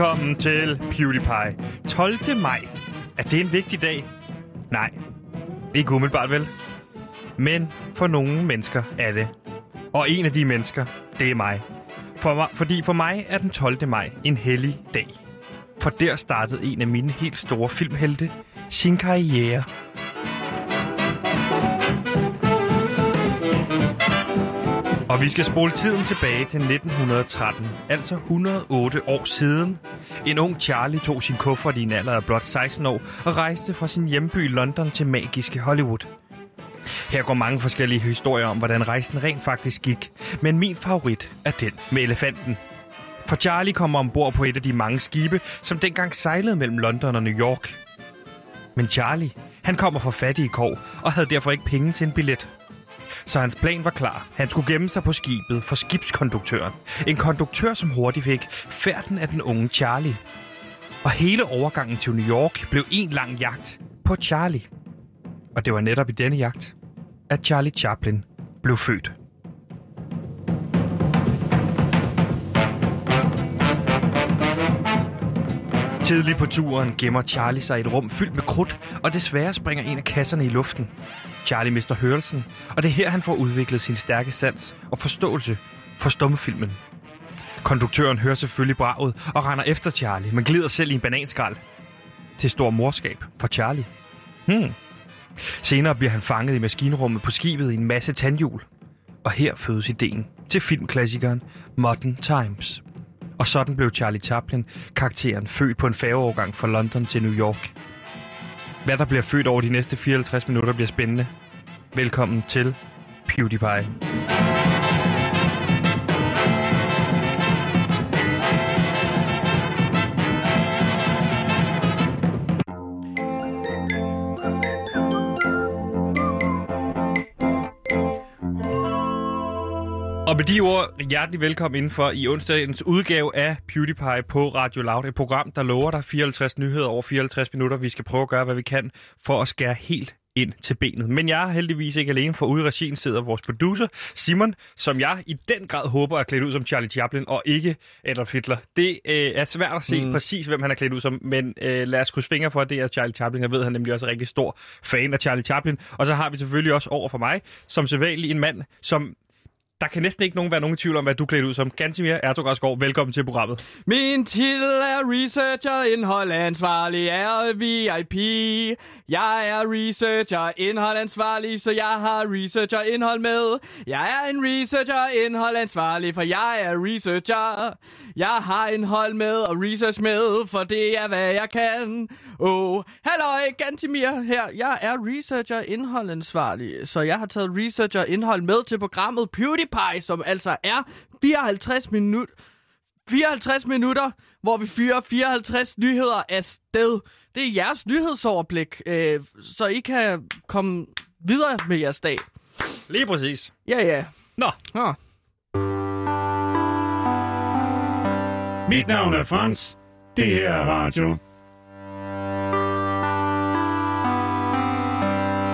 Velkommen til PewDiePie. 12. maj. Er det en vigtig dag? Nej. Ikke umiddelbart vel? Men for nogle mennesker er det. Og en af de mennesker, det er mig. For mig fordi for mig er den 12. maj en hellig dag. For der startede en af mine helt store filmhelte sin karriere. Og vi skal spole tiden tilbage til 1913, altså 108 år siden. En ung Charlie tog sin kuffert i en alder af blot 16 år og rejste fra sin hjemby London til magiske Hollywood. Her går mange forskellige historier om, hvordan rejsen rent faktisk gik, men min favorit er den med elefanten. For Charlie kommer ombord på et af de mange skibe, som dengang sejlede mellem London og New York. Men Charlie, han kommer fra fattige kår og havde derfor ikke penge til en billet. Så hans plan var klar. Han skulle gemme sig på skibet for skibskonduktøren. En konduktør, som hurtigt fik færden af den unge Charlie. Og hele overgangen til New York blev en lang jagt på Charlie. Og det var netop i denne jagt, at Charlie Chaplin blev født. Tidligt på turen gemmer Charlie sig i et rum fyldt med krudt, og desværre springer en af kasserne i luften. Charlie mister hørelsen, og det er her, han får udviklet sin stærke sans og forståelse for stummefilmen. Konduktøren hører selvfølgelig braget og render efter Charlie, men glider selv i en bananskrald. Til stor morskab for Charlie. Hmm. Senere bliver han fanget i maskinrummet på skibet i en masse tandhjul. Og her fødes ideen til filmklassikeren Modern Times. Og sådan blev Charlie Chaplin, karakteren, født på en færgeovergang fra London til New York. Hvad der bliver født over de næste 54 minutter bliver spændende. Velkommen til PewDiePie. Med de ord, hjertelig velkommen indenfor i onsdagens udgave af PewDiePie på Radio Loud. Et program, der lover dig 54 nyheder over 54 minutter. Vi skal prøve at gøre, hvad vi kan for at skære helt ind til benet. Men jeg er heldigvis ikke alene, for ude i regien sidder vores producer, Simon, som jeg i den grad håber er klædt ud som Charlie Chaplin, og ikke Adolf Hitler. Det øh, er svært at se mm. præcis, hvem han er klædt ud som, men øh, lad os krydse fingre for, at det er Charlie Chaplin. Jeg ved, at han nemlig også er rigtig stor fan af Charlie Chaplin. Og så har vi selvfølgelig også over for mig, som sædvanlig en mand, som der kan næsten ikke nogen være nogen tvivl om, hvad du klædt ud som. Gansimir Ertug velkommen til programmet. Min titel er researcher, indhold ansvarlig er VIP. Jeg er researcher, indholdansvarlig, så jeg har researcher indhold med. Jeg er en researcher, indholdansvarlig, for jeg er researcher. Jeg har indhold med og research med, for det er hvad jeg kan. Oh, halløj, Gantimir her. Jeg er researcher indholdansvarlig, så jeg har taget researcher indhold med til programmet PewDiePie, som altså er 54 minutter. 54 minutter, hvor vi fyrer 54 nyheder af sted. Det er jeres nyhedsoverblik, øh, så I kan komme videre med jeres dag. Lige præcis. Ja, ja. Nå. Nå. Mit navn er Frans. Det her er radio.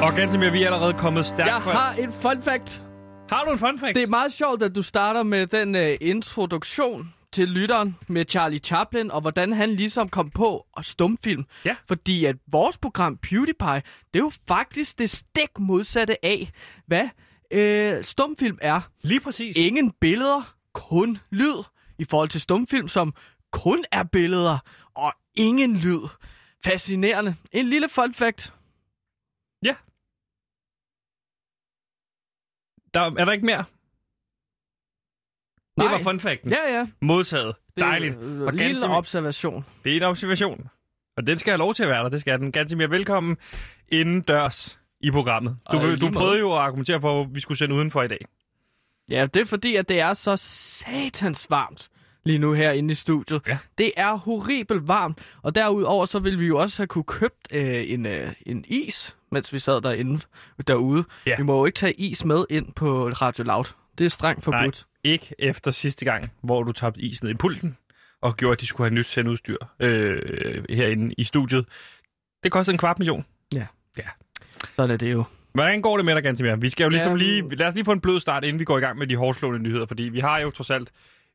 Og Gantemir, vi er allerede kommet stærkt Jeg har en fun fact. Har du en fun fact? Det er meget sjovt, at du starter med den uh, introduktion til lytteren med Charlie Chaplin, og hvordan han ligesom kom på og stumfilm. Ja. Fordi at vores program PewDiePie, det er jo faktisk det stik modsatte af, hvad øh, stumfilm er. Lige præcis. Ingen billeder, kun lyd. I forhold til stumfilm, som kun er billeder og ingen lyd. Fascinerende. En lille fun fact. Ja. Der, er der ikke mere? Det Nej. var fun facten. Ja, ja. Modtaget. Dejligt. Det er en Og lille observation. Det er en observation. Og den skal have lov til at være der, det skal den. Gantemir, velkommen indendørs i programmet. Du, lige du prøvede jo at argumentere for, at vi skulle sende udenfor i dag. Ja, det er fordi, at det er så satans varmt lige nu herinde i studiet. Ja. Det er horribelt varmt, og derudover så ville vi jo også have kunne købt øh, en, øh, en is, mens vi sad derinde derude. Ja. Vi må jo ikke tage is med ind på Radio Loud. Det er strengt forbudt. Ikke efter sidste gang, hvor du tabte is ned i pulten, og gjorde, at de skulle have nyt sendeudstyr øh, herinde i studiet. Det kostede en kvart million. Sådan er det jo. Hvordan går det med dig, Gantemir? Vi skal jo ligesom Jamen- lige... Lad os lige få en blød start, inden vi går i gang med de hårdslående nyheder, fordi vi har jo trods alt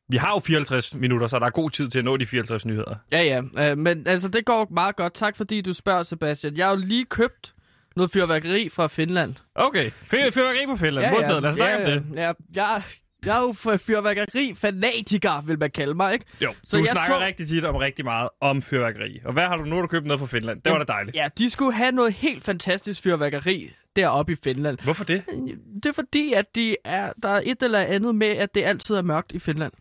Vi har jo 54 minutter, så der er god tid til at nå de 54 nyheder. Ja, ja. Øh, men altså, det går meget godt. Tak fordi du spørger, Sebastian. Jeg har jo lige købt noget fyrværkeri fra Finland. Okay, Fyr- fyrværkeri på Finland. Ja, ja. Lad os snakke ja, om det. Ja, jeg, jeg er jo fyrværkeri-fanatiker, vil man kalde mig, ikke? Jo, Så du jeg snakker så- rigtig tit om rigtig meget om fyrværkeri. Og hvad har du nu, du købt noget fra Finland? Det var da dejligt. Ja, de skulle have noget helt fantastisk fyrværkeri deroppe i Finland. Hvorfor det? Det er fordi, at de er, der er et eller andet med, at det altid er mørkt i Finland.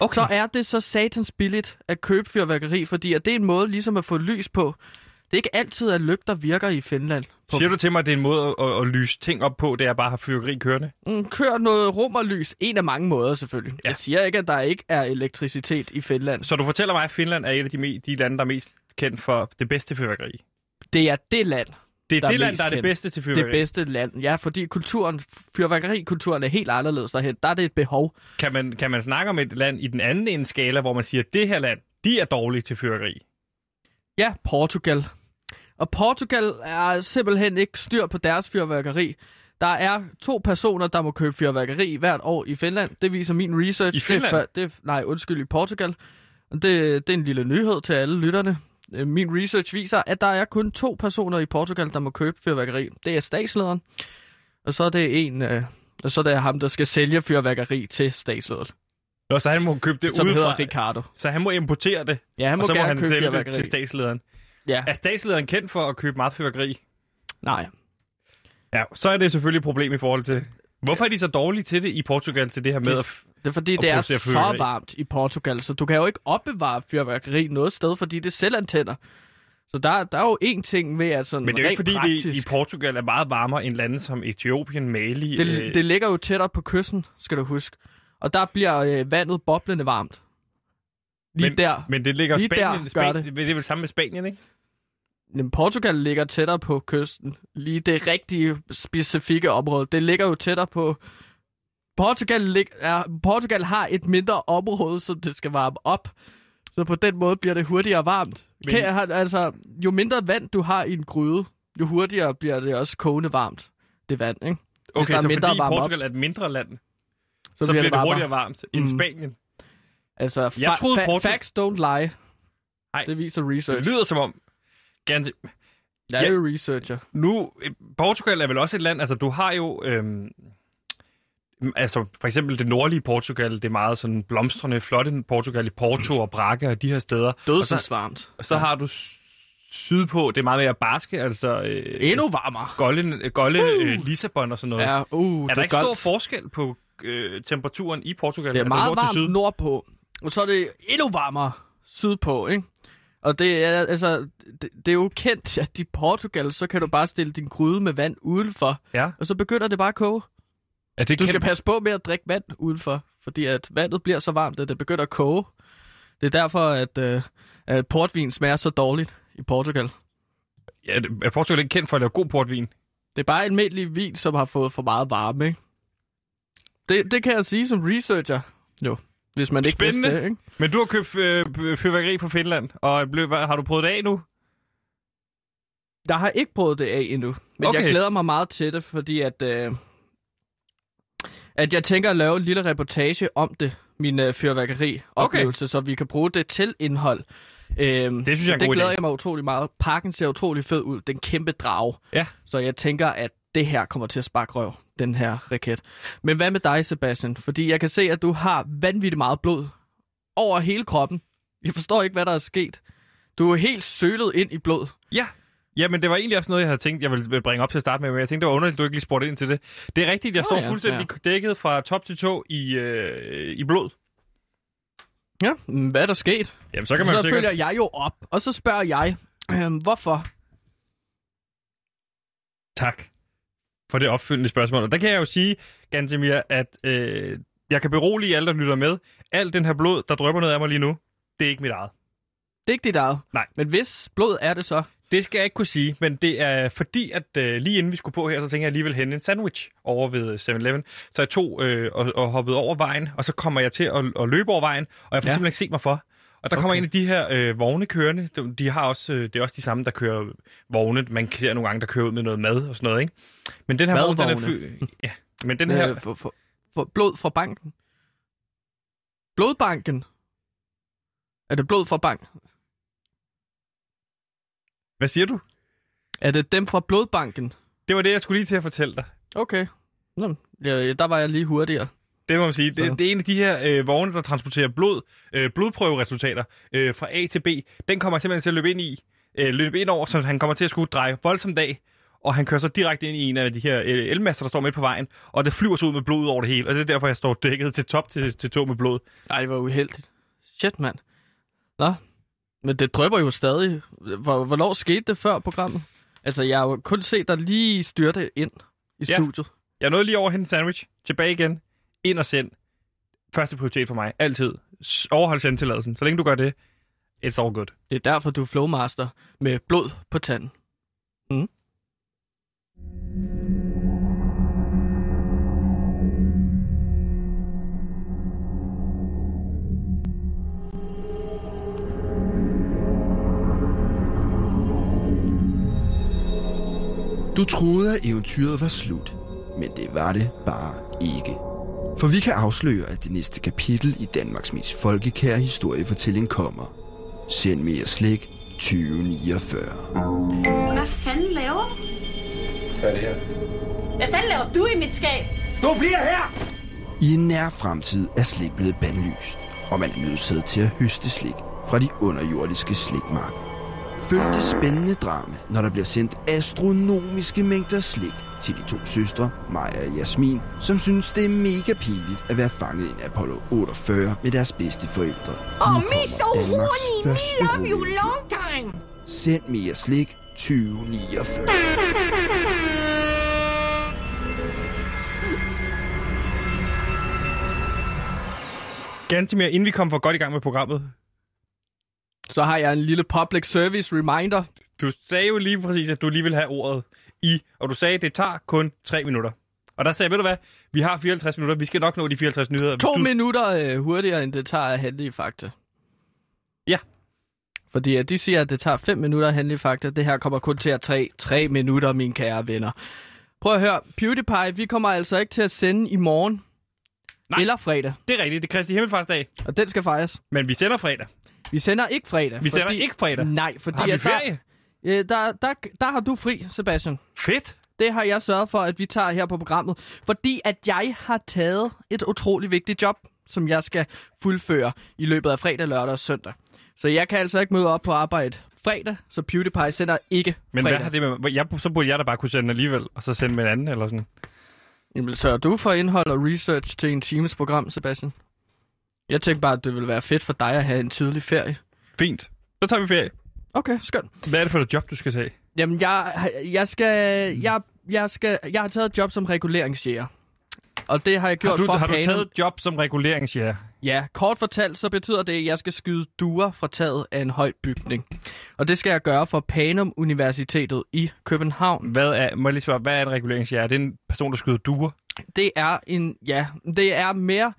Okay. Så er det så satans billigt at købe fyrværkeri, fordi at det er en måde ligesom at få lys på. Det er ikke altid, at lygter virker i Finland. På- Siger du til mig, at det er en måde at, at, at lyse ting op på, det er bare at have fyrværkeri kørende? Mm, Kør noget rum og lys. En af mange måder selvfølgelig. Ja. Jeg siger ikke, at der ikke er elektricitet i Finland. Så du fortæller mig, at Finland er et af de, de lande, der er mest kendt for det bedste fyrværkeri. Det er det land, Det er Der er det land, der er det bedste til fyrværkeri. det bedste land. Ja, fordi kulturen, fyrværkerikulturen er helt anderledes derhen. Der er det et behov. Kan, man, kan man snakke om et land i den anden ende skala, hvor man siger, at det her land, de er dårlige til fyrværkeri? Ja, Portugal. Og Portugal er simpelthen ikke styr på deres fyrværkeri. Der er to personer, der må købe fyrværkeri hvert år i Finland. Det viser min research. I Finland? Det er, det er, nej, undskyld, i Portugal. Det, det er en lille nyhed til alle lytterne. Øh, Min research viser, at der er kun to personer i Portugal, der må købe fyrværkeri. Det er statslederen, og så er det en, øh, og så er det ham, der skal sælge fyrværkeri til statslederen, Nå, så han må købe det som hedder udefra. Ricardo. Så han må importere det, Ja, han må og så må han købe sælge det til statslederen. Ja, Er statslederen kendt for at købe meget fyrværkeri? nej. Ja, så er det selvfølgelig et problem i forhold til... Hvorfor er de så dårlige til det i Portugal, til det her med at... Det er fordi, det er så fyrværkeri. varmt i Portugal, så du kan jo ikke opbevare fyrværkeri noget sted, fordi det selv antænder. Så der, der er jo én ting ved, at sådan Men det er jo ikke fordi, praktisk, det i Portugal er meget varmere end lande som Etiopien, Mali... det, øh, det ligger jo tættere på kysten, skal du huske. Og der bliver øh, vandet boblende varmt. Lige men, der. Men det ligger Lige der Spanien... gør Spanien det. det er vel samme med Spanien, ikke? Portugal ligger tættere på kysten. Lige det rigtige specifikke område. Det ligger jo tættere på... Portugal, lig... er... Portugal har et mindre område, som det skal varme op. Så på den måde bliver det hurtigere varmt. Men-. Kan, altså, jo mindre vand du har i en gryde, jo hurtigere bliver det også kogende varmt. Det vand, ikke? Okay, der er så fordi varme op, Portugal er et mindre land, så, Så, bliver det, varmere. hurtigere varmt end Mm. Spanien. Altså, fa- Jeg troede, fa- Portu- facts don't lie. Nej. Det viser Det research. lyder som om... Gerne, Jeg er jo researcher. nu, øh, Portugal er vel også et land, altså du har jo, øhm, altså for eksempel det nordlige Portugal, det er meget sådan blomstrende, flotte Portugal i Porto og Braga og de her steder. Så, Dødsensvarmt. og så har du sydpå, det er meget mere barske, altså øh, Endnu varmere. golde, golde øh, Lissabon og sådan noget. Ja, uh, er det der ikke stor goldt. forskel på øh, temperaturen i Portugal? Det er altså meget nord varmt syd? nordpå, og så er det endnu varmere sydpå, ikke? Og det er, altså, det, det er jo kendt, at i Portugal, så kan du bare stille din gryde med vand udenfor, Ja, og så begynder det bare at koge. er det Du skal kendt? passe på med at drikke vand udenfor, fordi at vandet bliver så varmt, at det begynder at koge. Det er derfor, at, øh, at portvin smager så dårligt i Portugal. Ja, det- er Portugal ikke kendt for at lave god portvin? Det er bare almindelig vin, som har fået for meget varme, ikke? Det, det kan jeg sige som researcher. Jo, hvis man ikke Spændende. vidste det, ikke? Men du har købt øh, fyrværkeri fra Finland, og blev, hvad, har du prøvet det af nu? Jeg har ikke prøvet det af endnu, men okay. Jeg glæder mig meget til det, fordi at, øh, at jeg tænker at lave en lille reportage om det, min øh, fyrværkeri-oplevelse, okay. så vi kan bruge det til indhold. Øhm, Det synes jeg er en det god glæder idé. jeg mig utrolig meget. Parken ser utrolig fed ud. Den kæmpe drage. Ja. Så jeg tænker, at det her kommer til at sparke røv, den her raket. Men hvad med dig, Sebastian? Fordi jeg kan se, at du har vanvittigt meget blod over hele kroppen. Jeg forstår ikke, hvad der er sket. Du er helt sølet ind i blod. Ja. Ja, men det var egentlig også noget, jeg havde tænkt, jeg ville bringe op til at starte med, men jeg tænkte, det var underligt, at du ikke lige spurgte ind til det. Det er rigtigt, jeg Nå står ja, fuldstændig dækket fra top til tå i, øh, i blod. Ja, hvad er der sket? Jamen, så kan man så sikkert... følger jeg jo op, og så spørger jeg, øhm, hvorfor? Tak for det opfølgende spørgsmål. Og der kan jeg jo sige, Gantemir, at øh, jeg kan berolige alle, der lytter med. Alt den her blod, der drøber ned af mig lige nu, det er ikke mit eget. Det er ikke dit eget. Nej. Men hvis blod er det så? Det skal jeg ikke kunne sige, men det er fordi, at øh, lige inden vi skulle på her, så tænkte jeg alligevel hente en sandwich over ved 7-Eleven. Så jeg tog øh, og, og hoppede over vejen, og så kommer jeg til at, at løbe over vejen, og jeg får ja. simpelthen ikke set mig for. Og der okay. kommer en af de her øh, vogne kørende. De, de har også, øh, det er også de samme, der kører vogne. Man kan se nogle gange, der kører ud med noget mad og sådan noget, ikke? Men den her vogn, den er fy... Ja, men den her... Øh, for, for, for blod fra banken? Blodbanken. Er det blod fra bank? Hvad siger du? Er det dem fra blodbanken? Det var det, jeg skulle lige til at fortælle dig. Okay. Nå, ja, der var jeg lige hurtigere. Det må man sige. Det, det er en af de her øh, vogne, der transporterer blod, øh, blodprøveresultater øh, fra A til B. Den kommer simpelthen til at løbe ind i, øh, løbe ind over, så han kommer til at skulle dreje voldsomt af, og han kører så direkte ind i en af de her øh, elmaster, der står midt på vejen, og det flyver så ud med blod over det hele, og det er derfor, jeg står dækket til top til, til tog med blod. Ej, hvor uheldigt. Shit, mand. Nå, men det drøber jo stadig. Hvor, hvornår skete det før programmet? Altså, jeg har jo kun set dig lige styrte ind i Ja. studiet. Jeg nåede lige over en sandwich, tilbage igen, ind og send. Første prioritet for mig, altid. Overhold sendtilladelsen. Så længe du gør det, it's all good. Det er derfor, du er flowmaster med blod på tanden. Du troede, at eventyret var slut, men det var det bare ikke. For vi kan afsløre, at det næste kapitel i Danmarks mest folkekære historiefortælling kommer. Send mere slik 2049. Hvad fanden laver du? Hvad er det her? Hvad fanden laver du i mit skab? Du bliver her! I en nær fremtid er slik blevet bandlyst, og man er nødsaget til at høste slik fra de underjordiske slikmarker. Følg det spændende drama, når der bliver sendt astronomiske mængder slik til de to søstre, Maja og Jasmin, som synes, det er mega pinligt at være fanget i en Apollo 48 med deres bedste forældre. Oh, Nu me kommer so Danmarks horny. første We love you long time. Send mere slik 2049. Ganske mere, inden vi kommer for godt i gang med programmet. Så har jeg en lille public service reminder. Du sagde jo lige præcis, at du lige vil have ordet i, og du sagde, at det tager kun 3 minutter. Og der sagde jeg, ved du hvad, vi har 54 minutter, vi skal nok nå de 54 nyheder. To du, minutter øh, hurtigere, end det tager at handle i fakta. Ja. Fordi at de siger, at det tager 5 minutter at handle i fakta. Det her kommer kun til at tage 3 minutter, mine kære venner. Prøv at høre, PewDiePie, vi kommer altså ikke til at sende i morgen. Nej. Eller fredag. Det er rigtigt, det er Kristi Himmelfartsdag, Og den skal fejres. men vi sender fredag. Vi sender ikke fredag. Vi sender ikke fredag. Nej, fordi Har vi at der, ferie? øh, der, der, der har du fri, Sebastian. Fedt. Det har jeg sørget for, at vi tager her på programmet. Fordi at jeg har taget et utrolig vigtigt job, som jeg skal fuldføre i løbet af fredag, lørdag og søndag. Så jeg kan altså ikke møde op på arbejde fredag, så PewDiePie sender ikke Men fredag. hvad har det med... Jeg, så burde jeg da bare kunne sende alligevel, og så sende med en anden, eller sådan. Jamen, sørger du for indhold og research til en times program, Sebastian? Jeg tænkte bare, at det ville være fedt for dig at have en tidlig ferie. Fint. Så tager vi ferie. Okay, skønt. Hvad er det for et job, du skal tage? Jamen, jeg, jeg skal... Jeg, jeg, skal, jeg har taget et job som reguleringsjæger. Og det har jeg gjort Har du, for har du taget et job som reguleringsjæger? Ja, kort fortalt, så betyder det, at jeg skal skyde duer fra taget af en høj bygning. Og det skal jeg gøre for Panum Universitetet i København. Hvad er, må jeg lige spørge, hvad er en reguleringsjæger? Er det en person, der skyder duer? Det er en, ja, det er mere,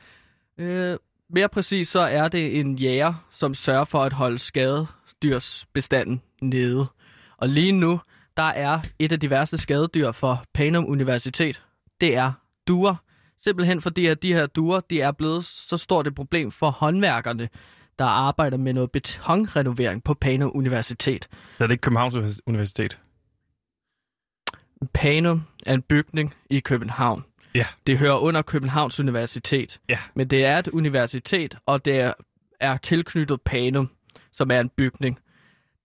øh, mere præcis, så er det en jæger, som sørger for at holde skadedyrsbestanden nede. Og lige nu, der er et af de værste skadedyr for Panum Universitet. Det er duer. Simpelthen fordi, at de her duer, de er blevet så stort et problem for håndværkerne, der arbejder med noget betonrenovering på Panum Universitet. Er det ikke Københavns Universitet? Panum er en bygning i København. Ja. Det hører under Københavns Universitet. Ja. Men det er et universitet, og det er, er tilknyttet Panum, som er en bygning.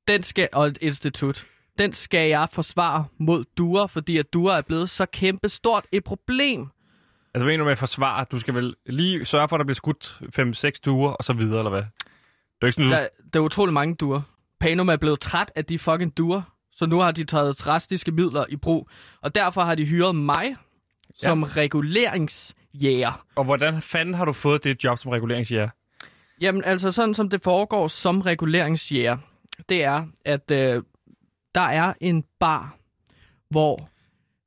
Den skal, og et institut. Den skal jeg forsvare mod duer, fordi at duer er blevet så kæmpe stort et problem. Altså, hvad mener du med at forsvare? Du skal vel lige sørge for, at der bliver skudt 5-6 duer, og så videre, eller hvad? Det er ikke sådan, du... Der, der er utrolig mange duer. Panum er blevet træt af de fucking duer, så nu har de taget drastiske midler i brug. Og derfor har de hyret mig som ja. reguleringsjæger. Og hvordan fanden har du fået det job som reguleringsjæger? Jamen altså sådan som det foregår som reguleringsjæger, det er, at øh, der er en bar, hvor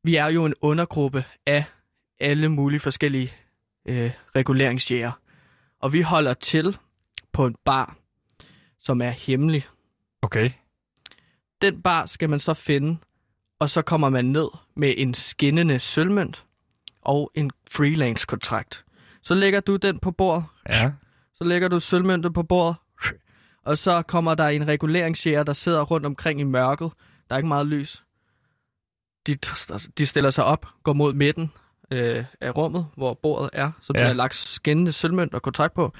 vi er jo en undergruppe af alle mulige forskellige øh, reguleringsjæger. Og vi holder til på en bar, som er hemmelig. Okay. Den bar skal man så finde, og så kommer man ned med en skinnende sølvmønt og en freelance-kontrakt. Så lægger du den på bordet, Ja. Så lægger du sølvmønter på bordet. Og så kommer der en reguleringsjæger, der sidder rundt omkring i mørket. Der er ikke meget lys. De, de stiller sig op, går mod midten øh, af rummet, hvor bordet er. Så der Ja. lagt skinnende sølvmønt og kontrakt på.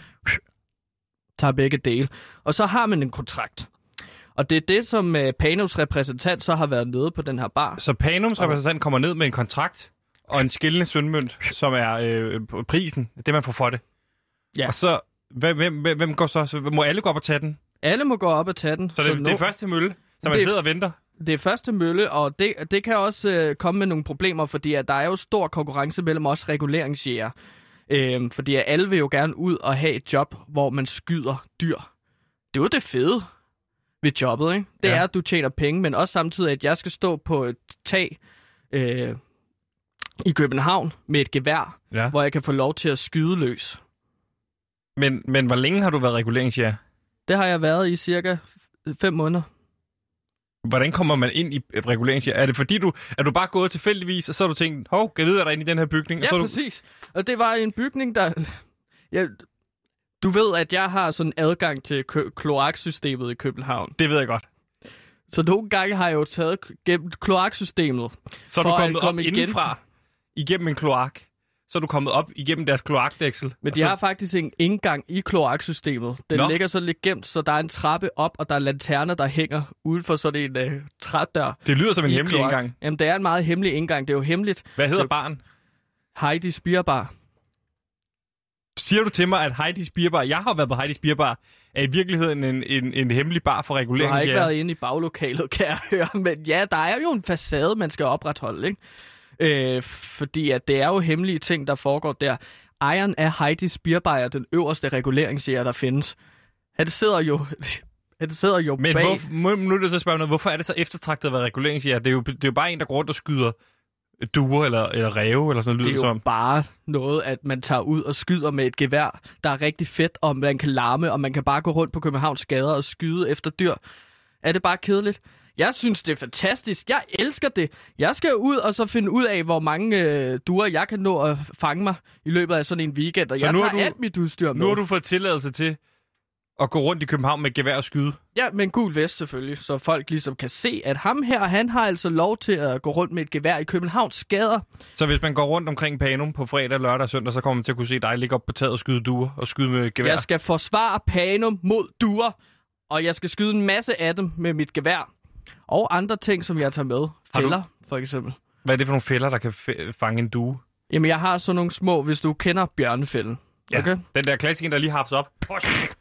Tager begge dele. Og så har man en kontrakt. Og det er det, som øh, Panos repræsentant så har været nede på den her bar. Så Panums repræsentant kommer ned med en kontrakt og en skillende sølvmønt, som er øh, prisen, det man får for det. Ja. Og så, hvem, hvem, hvem går så? så? Må alle gå op og tage den? Alle må gå op og tage den. Så det, det er første mølle, så man Det- sidder og venter. Det er første mølle, og det, det kan også øh, komme med nogle problemer, fordi at der er jo stor konkurrence mellem os reguleringsjæger. Øhm, fordi at alle vil jo gerne ud og have et job, hvor man skyder dyr. Det er jo det fede ved jobbet, ikke? Det ja. er, at du tjener penge, men også samtidig, at jeg skal stå på et tag øh, i København med et gevær, Ja. hvor jeg kan få lov til at skyde løs. Men, men hvor længe har du været reguleringsjæger? Det har jeg været i cirka fem måneder. Hvordan kommer man ind i reguleringsjæger? Er det fordi, du er du bare gået tilfældigvis, og så har du tænkt, hov, kan jeg vide, er der inde i den her bygning? Ja, og så du, præcis. Og det var en bygning, der... Ja, du ved, at jeg har sådan adgang til kloaksystemet i København. det ved jeg godt. Så nogle gange har jeg jo taget gennem kloaksystemet. Så er For du at kommet op komme igen- indenfra, igennem en kloak. Så er du kommet op igennem deres kloakdæksel. Men de så, har faktisk en indgang i kloaksystemet. Den Nå. Ligger så lidt gemt, så der er en trappe op, og der er lanterner, der hænger uden for sådan en uh, trædør. Det lyder som en hemmelig kloak. indgang. Jamen, det er en meget hemmelig indgang. Det er jo hemmeligt. Hvad hedder Det- barn? Heidi Spierbar. Siger du til mig, at Heidi's Bierbar, jeg har været på Heidi's Bierbar, er i virkeligheden en, en, en hemmelig bar for Du har ikke været inde i baglokalet, kan jeg høre. Men ja, der er jo en facade, man skal opretholde, ikke? Øh, fordi at det er jo hemmelige ting, der foregår der. Ejeren af Heidi Spierbeyer, den øverste reguleringsjæger, der findes. Han sidder jo, han sidder jo Men bag... hvor, må, nu er det så spørge noget, hvorfor er det så eftertragtet at være reguleringsjæger? Det er, jo, det er jo bare en, der går rundt og skyder duer eller, eller ræve, eller sådan noget, Det lyder er jo som. bare noget, at man tager ud og skyder med et gevær, der er rigtig fedt, og man kan larme, og man kan bare gå rundt på Københavns gader og skyde efter dyr. Er det bare kedeligt? Jeg synes, det er fantastisk. Jeg elsker det. Jeg skal ud og så finde ud af, hvor mange øh, duer jeg kan nå at fange mig i løbet af sådan en weekend. Og Så jeg tager du- alt mit udstyr med. Nu har du fået tilladelse til at gå rundt i København med gevær og skyde. Ja, med en gul vest selvfølgelig, så folk ligesom kan se, at ham her, han har altså lov til at gå rundt med et gevær i Københavns gader. Så hvis man går rundt omkring Panum på fredag, lørdag og søndag, så kommer man til at kunne se dig ligge op på taget og skyde duer og skyde med gevær. Jeg skal forsvare Panum mod duer, og jeg skal skyde en masse af dem med mit gevær. Og andre ting, som jeg tager med. Har du- Fælder, for eksempel. Hvad er det for nogle fælder, der kan fange en due? Jamen, jeg har sådan nogle små, hvis du kender bjørnefælden. Okay? Den der klassiker, der lige harps op.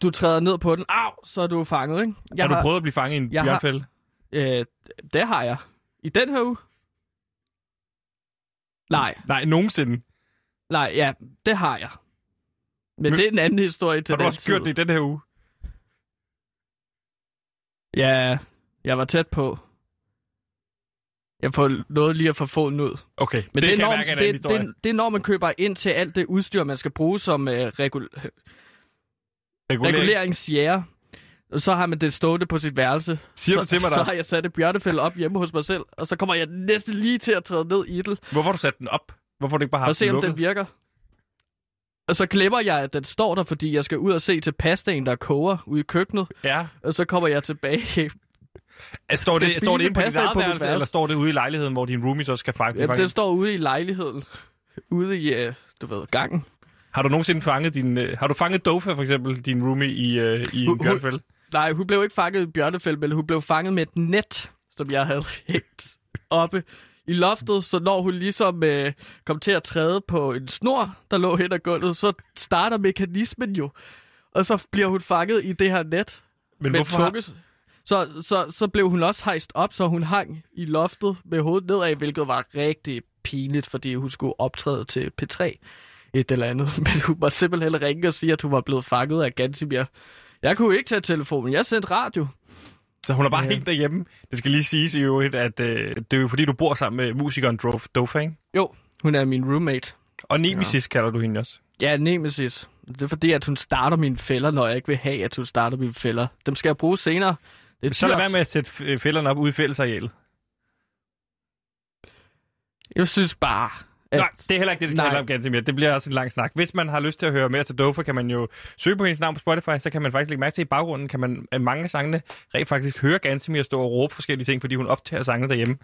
Du træder ned på den, au, så er du fanget, ikke? Jeg har du prøvet at blive fanget i en jeg har- bjørnfælde? Øh, det har jeg. I den her uge? Nej, Nej, nogensinde. nej, ja, det har jeg. Men, Men- det er en anden historie til Har du den også gjort tid. det i den her uge? Ja, jeg var tæt på. Jeg får noget lige at få foden ud. Okay, Men det, det, er, når, mærke det, det, det er når man køber ind til alt det udstyr, man skal bruge som øh, regul- Regulering. reguleringsjæger. Og så har man det stående på sit værelse. Siger så, du til mig, Så der? har jeg sat et bjørnefælde op hjemme hos mig selv, og så kommer jeg næsten lige til at træde ned i det, Hvorfor har du sat den op? Hvorfor har du ikke bare og haft se den om lukket? den virker. Og så glemmer jeg, at den står der, fordi jeg skal ud og se til pastaen, der koger ude i køkkenet. Ja. Og så kommer jeg tilbage. Altså, står det, står det inde på dit på værelse, eller står det ude i lejligheden, hvor din roomie så skal fange? Jamen, den står ude i lejligheden. Ude i, øh, du ved, gangen. Har du nogensinde fanget din... Øh, har du fanget Dofa, for eksempel, din roomie, i, øh, i en bjørnfælde? Nej, hun blev ikke fanget i bjørnefælde, men hun blev fanget med et net, som jeg havde hængt oppe i loftet. Så når hun ligesom øh, kom til at træde på en snor, der lå hen ad gulvet, så starter mekanismen jo. Og så bliver hun fanget i det her net. Men hvorfor har. Så, så, så blev hun også hejst op, så hun hang i loftet med hovedet nedad, hvilket var rigtig pinligt, fordi hun skulle optræde til P3 et eller andet. Men hun var simpelthen ringe og sige, at hun var blevet fanget af Gansimir. Jeg kunne ikke tage telefonen. Jeg sendte radio. så hun er bare Ja. helt derhjemme. Det skal lige siges i øvrigt, at øh, det er jo fordi, du bor sammen med musikeren Dofa, ikke? Jo, hun er min roommate. Og Nemesis ja. kalder du hende også. Ja, Nemesis. Det er fordi, at hun starter mine fælder, når jeg ikke vil have, at hun starter mine fælder. Dem skal jeg bruge senere. Det er Så lad være med at sætte fælderne op ude i fællesarealet. Jeg synes bare, at... Nej, det er heller ikke det, det skal handle om, Gantemir. Det bliver også en lang snak. Hvis man har lyst til at høre mere til Dofa, kan man jo søge på hendes navn på Spotify, så kan man faktisk lægge mærke til i baggrunden, kan man mange af sangene rent faktisk høre Gantemir stå og råbe forskellige ting, fordi hun optager sangene derhjemme.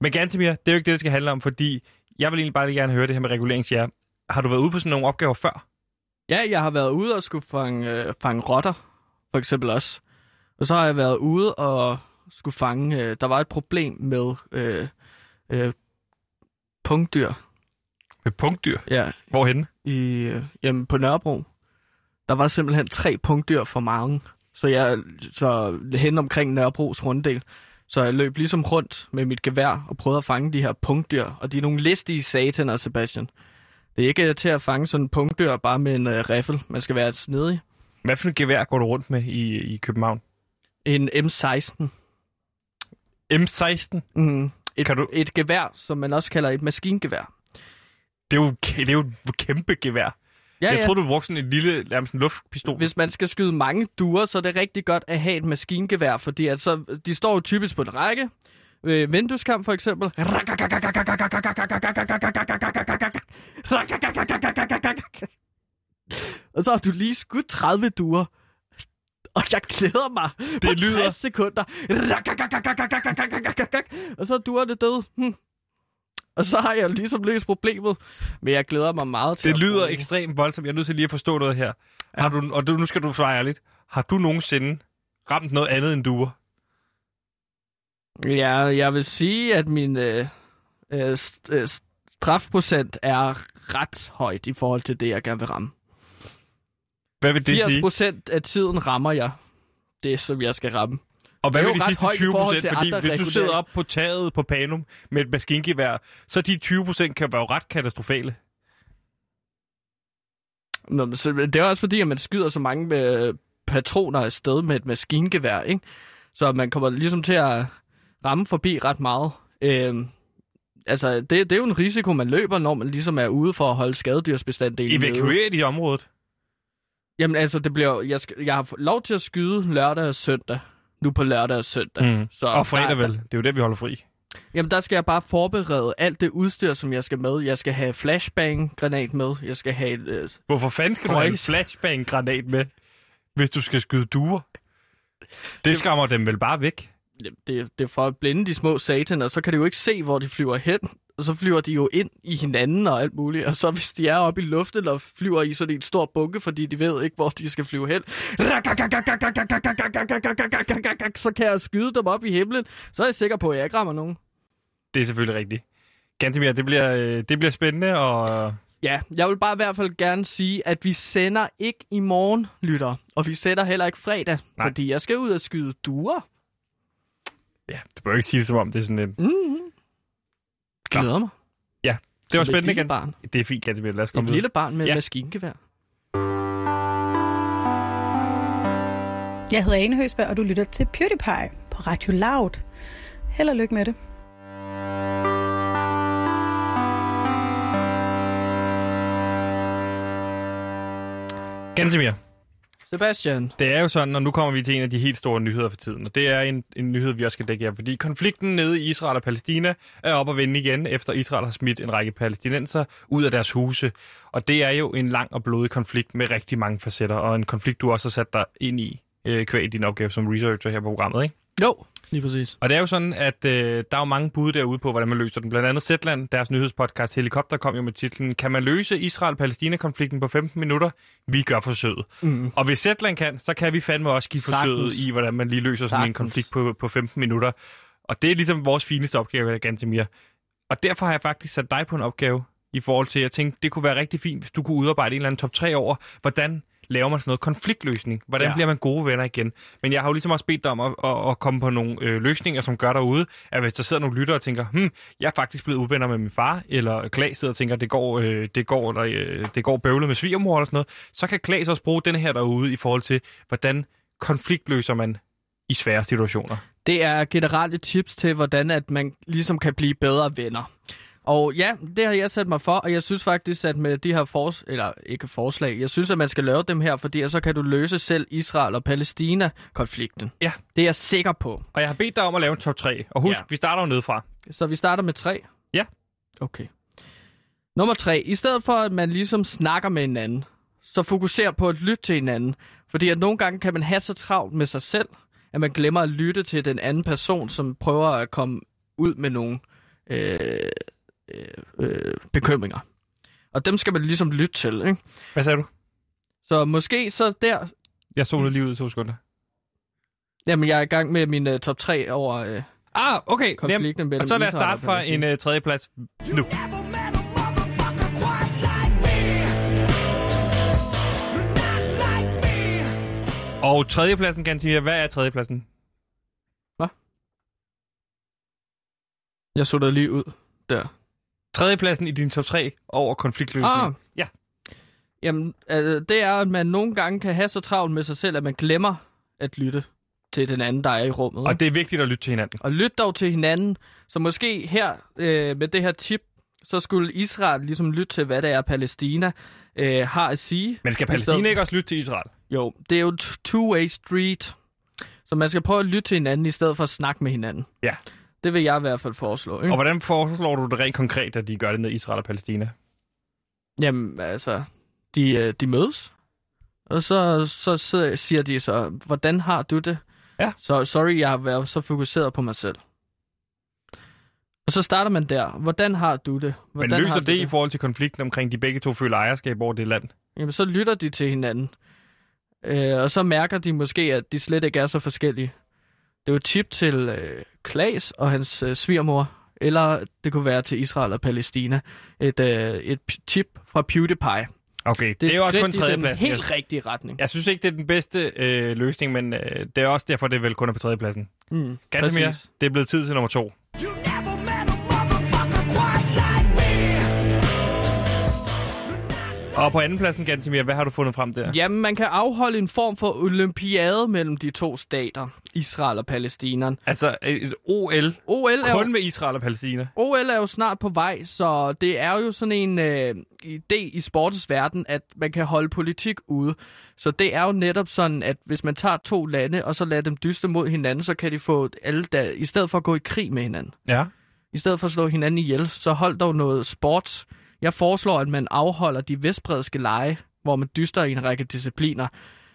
Men Gantemir, det er jo ikke det, det skal handle om, fordi jeg vil egentlig bare gerne høre det her med reguleringsjære. Har du været ude på sådan nogle opgaver før? Ja, jeg har været ude og skulle fange, øh, fange rotter, for eksempel også. Og så har jeg været ude og skulle fange... Øh, der var et problem med øh, øh, punktdyr Med punktdyr? ja, Hvorhenne? i, øh, jamen, på Nørrebro. Der var simpelthen tre punktdyr for mange. Så jeg så hen omkring Nørrebros runddel. Så jeg løb ligesom rundt med mit gevær og prøvede at fange de her punktdyr. Og de er nogle listige sataner, Sebastian. Det er ikke til at fange sådan en punktdyr bare med en øh, riffel. Man skal være snedig. Hvad for et gevær går du rundt med i, i København? En M16. M16? Mm. Et, Kan du- et gevær, som man også kalder et maskingevær. Det er jo, det er jo et kæmpe gevær. Ja, jeg ja. tror du brugte sådan en lille, nærmest en luftpistol. Hvis man skal skyde mange duer, så er det rigtig godt at have et maskingevær, fordi at så, de står jo typisk på en række. Øh, vindueskamp for eksempel. Og så har du lige skudt 30 duer. Og jeg glæder mig det på lyder- 60 sekunder. Og så er duerne døde. Hm. Og så har jeg ligesom løst problemet. Men jeg glæder mig meget til Det lyder prøve. ekstremt voldsomt. Jeg er nødt til lige at forstå noget her. Har du, og du, nu skal du svare ærligt. Har du nogensinde ramt noget andet end duer? Ja, jeg vil sige, at min øh, øh, øh, strafprocent er ret højt i forhold til det, jeg gerne vil ramme. Hvad vil det 80 sige? procent af tiden rammer jeg det, som jeg skal ramme. Og hvad det er jo de sidste højt i 20 forhold procent? Fordi hvis du sidder op på taget på Panum med et maskingevær, så de 20 procent kan være ret katastrofale. Nå, så, det er også fordi, at man skyder så mange øh, patroner afsted med et maskingevær, ikke? Så man kommer ligesom til at ramme forbi ret meget. Øhm, altså, det, det er jo en risiko, man løber, når man ligesom er ude for at holde skadedyrsbestanddelen. Evakuere de området. Jamen altså, det bliver, jeg, skal, jeg har lov til at skyde lørdag og søndag. Nu på lørdag og søndag. Mm. Så Og fredag der, vel. Det er jo det, vi holder fri. Jamen der skal jeg bare forberede alt det udstyr, som jeg skal med. Jeg skal have flashbang-granat med. Jeg skal have et, øh, Hvorfor fanden skal du have en flashbang-granat med, hvis du skal skyde duer? Det skræmmer dem vel bare væk. Det, det er for at blinde de små sataner, så kan de jo ikke se, hvor de flyver hen. Og så flyver de jo ind i hinanden og alt muligt. Og så hvis de er oppe i luften og flyver i sådan en stor bunke, fordi de ved ikke, hvor de skal flyve hen, så kan jeg skyde dem op i himlen. Så er jeg sikker på, at jeg ikke rammer nogen. Det er selvfølgelig rigtigt. Gantemir, det bliver, øh, det bliver spændende, og Ja, jeg vil bare i hvert fald gerne sige, at vi sender ikke i morgen, lytter. Og vi sætter heller ikke fredag, Nej. Nej. fordi jeg skal ud og skyde duer. ja, du bør ikke sige det som om, det er sådan en... Mm-hmm. Glæder mig. Det var Som et spændende, lille Gantemir. barn. Det er fint, Gantemir. Lad os Et komme lille videre. barn med Ja. ja. maskingevær. Jeg hedder Ane Høsberg, og du lytter til PewDiePie på Radio Loud. Held og lykke med det. Gantemir, Sebastian. det er jo sådan, og nu kommer vi til en af de helt store nyheder for tiden, og det er en, en nyhed, vi også skal dække her, fordi konflikten nede i Israel og Palæstina er op at vende igen, efter Israel har smidt en række palæstinenser ud af deres huse. Og det er jo en lang og blodig konflikt med rigtig mange facetter, og en konflikt, du også har sat dig ind i, øh, kvæg din opgave som researcher her på programmet, ikke? Jo, lige præcis. Og det er jo sådan, at øh, der er jo mange bud derude på, hvordan man løser den. Blandt andet Zetland, deres nyhedspodcast Helikopter, kom jo med titlen Kan man løse Israel-Palæstina-konflikten på 15 minutter? Vi gør forsøget. Mm. Og hvis Zetland kan, så kan vi fandme også give forsøget Sagtens. i, hvordan man lige løser sådan en Sagtens. konflikt på, på 15 minutter. Og det er ligesom vores fineste opgave, Gantemir. Og derfor har jeg faktisk sat dig på en opgave i forhold til, at jeg tænkte, det kunne være rigtig fint, hvis du kunne udarbejde en eller anden top 3 over, hvordan laver man sådan noget konfliktløsning? Hvordan ja. Bliver man gode venner igen? Men jeg har jo ligesom også bedt dig om at, at, at komme på nogle øh, løsninger, som gør derude, at hvis der sidder nogle lyttere og tænker, hm, jeg er faktisk blevet uvenner med min far, eller Klaas sidder og tænker, det går, øh, det går, der, øh, det går bøvlet med svigermor eller sådan noget, så kan Klaas også bruge den her derude i forhold til, hvordan konfliktløser man i svære situationer. Det er generelle tips til, hvordan at man ligesom kan blive bedre venner. Og ja, det har jeg sat mig for, og jeg synes faktisk, at med de her fors eller ikke forslag, jeg synes, at man skal lave dem her, fordi så kan du løse selv Israel og Palæstina-konflikten. Ja. Det er jeg sikker på. Og jeg har bedt dig om at lave en top 3, og husk, ja. Vi starter jo nedefra. Så vi starter med tre? Ja. Okay. Nummer tre. I stedet for, at man ligesom snakker med hinanden, så fokuser på at lytte til hinanden. Fordi at nogle gange kan man have så travlt med sig selv, at man glemmer at lytte til den anden person, som prøver at komme ud med nogle øh, øh, øh, bekymringer. Og dem skal man ligesom lytte til, ikke? Hvad sagde du? Så måske så der... Jeg zonede lige ud i to sekunder. Jamen, jeg er i gang med min uh, top 3 over uh, Ah, okay. konflikten mellem Og så lad os starte fra en uh, tredje plads nu. Og tredjepladsen, Gantimir, hvad er tredjepladsen? Jeg så dig lige ud der. Tredjepladsen i din top 3 over konfliktløsning. Ah. Ja. Jamen, øh, det er, at man nogle gange kan have så travlt med sig selv, at man glemmer at lytte til den anden, der er i rummet. Og det er vigtigt at lytte til hinanden. Og lyt dog til hinanden. Så måske her øh, med det her tip, så skulle Israel ligesom lytte til, hvad det er, Palæstina øh, har at sige. Men skal Palæstina ikke også lytte til Israel? Jo, det er jo et two-way street. Så man skal prøve at lytte til hinanden, i stedet for at snakke med hinanden. Ja. Det vil jeg i hvert fald foreslå. Ikke? Og hvordan foreslår du det rent konkret, at de gør det med Israel og Palæstina? Jamen, altså, de, øh, de mødes. Og så, så, så siger de så, hvordan har du det? Ja. Så sorry, jeg har været så fokuseret på mig selv. Og så starter man der. Hvordan har du det? Hvordan Men løser har det, du i forhold til konflikten omkring, de begge to føler ejerskab over det land? Jamen, så lytter de til hinanden. Øh, og så mærker de måske, at de slet ikke er så forskellige. Det er jo et tip til øh, Klaas og hans øh, svigermor, eller det kunne være til Israel og Palæstina. Et, øh, et tip fra PewDiePie. Okay, det, det er jo også kun skridt i den tredjepladsen. Jeg, helt rigtige retning. jeg synes ikke, det er den bedste øh, løsning, men øh, det er også derfor, det er vel kun er på tredjepladsen. Mm, Gantemir, det er blevet tid til nummer to. Og på andenpladsen, Gantemir, hvad har du fundet frem der? Jamen, man kan afholde en form for olympiade mellem de to stater, Israel og Palæstina. Altså et OL, OL er, kun jo, med Israel og Palæstina. OL er jo snart på vej, så det er jo sådan en øh, idé i sportens verden, at man kan holde politik ude. Så det er jo netop sådan, at hvis man tager to lande, og så lader dem dyste mod hinanden, så kan de få alle, der, i stedet for at gå i krig med hinanden, Ja. i stedet for at slå hinanden ihjel, så hold dog noget sports. Jeg foreslår, at man afholder de vestbredske lege, hvor man dyster i en række discipliner.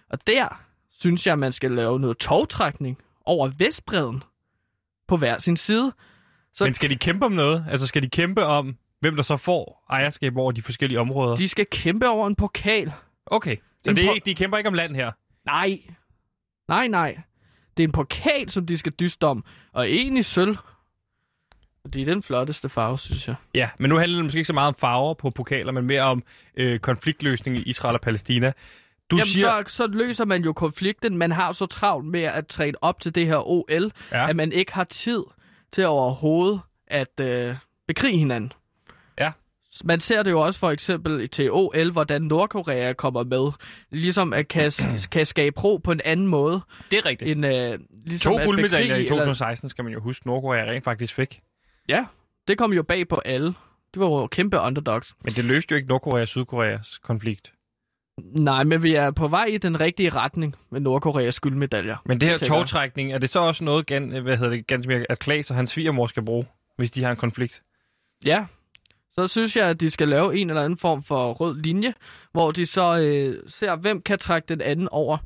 Og der synes jeg, at man skal lave noget togtrækning over Vestbreden på hver sin side. Så Men skal de kæmpe om noget? Altså skal de kæmpe om, hvem der så får ejerskab over de forskellige områder? de skal kæmpe over en pokal. Okay, så En det er ikke, de kæmper ikke om land her? Nej. Nej, nej. Det er en pokal, som de skal dyste om. Og en i sølv. Det er den flotteste farve, synes jeg. Ja, men nu handler det måske ikke så meget om farver på pokaler, men mere om øh, konfliktløsning i Israel og Palæstina. Du Jamen, siger... så, så løser man jo konflikten. Man har så travlt med at træne op til det her OL, Ja. at man ikke har tid til overhovedet at øh, bekrige hinanden. Ja. Man ser det jo også for eksempel til OL, hvordan Nordkorea kommer med. Ligesom at kan, kan skabe ro på en anden måde. Det er rigtigt. End, øh, ligesom To guldmedaljer i bekrige, eller- 2016, skal man jo huske, Nordkorea rent faktisk fik. Ja, det kom jo bag på alle. Det var jo kæmpe underdogs. Men det løste jo ikke Nordkorea og Sydkoreas konflikt. Nej, men vi er på vej i den rigtige retning med Nordkoreas guldmedaljer. Men det her togtrækning, er det så også noget, gan, hvad hedder det, ganske mere, at Klaas og hans svigermor skal bruge, hvis de har en konflikt? Ja, så synes jeg, at de skal lave en eller anden form for rød linje, hvor de så øh, ser, hvem kan trække den anden over.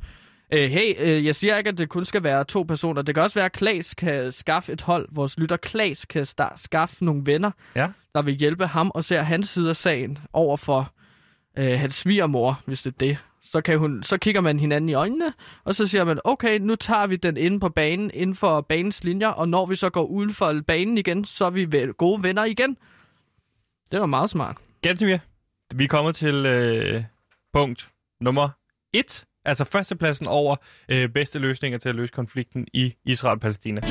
Øh, hey, øh, jeg siger ikke, at det kun skal være to personer. Det kan også være, at Klaas kan skaffe et hold. Vores lytter Klaas kan sta- skaffe nogle venner, Ja. der vil hjælpe ham og ser hans side af sagen over for øh, hans svigermor, hvis det er det. Så, kan hun, så kigger man hinanden i øjnene, og så siger man, okay, nu tager vi den inde på banen, inden for banens linjer, og når vi så går uden for banen igen, så er vi gode venner igen. Det var meget smart. Gantemir, vi er kommet til øh, punkt nummer et. Altså førstepladsen over øh, bedste løsninger til at løse konflikten i Israel og Palæstina.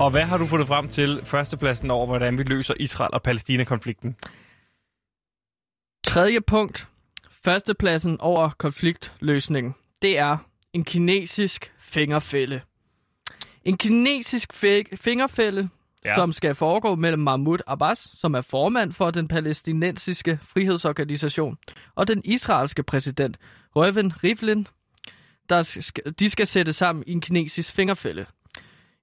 Og hvad har du fundet frem til førstepladsen over, hvordan vi løser Israel og Palæstina-konflikten? Tredje punkt. Førstepladsen over konfliktløsningen. Det er en kinesisk fingerfælde. En kinesisk fi- fingerfælde, Ja. som skal foregå mellem Mahmoud Abbas, som er formand for den palæstinensiske frihedsorganisation, og den israelske præsident Reuven Rivlin. Der sk- de skal sætte sammen i en kinesisk fingerfælde.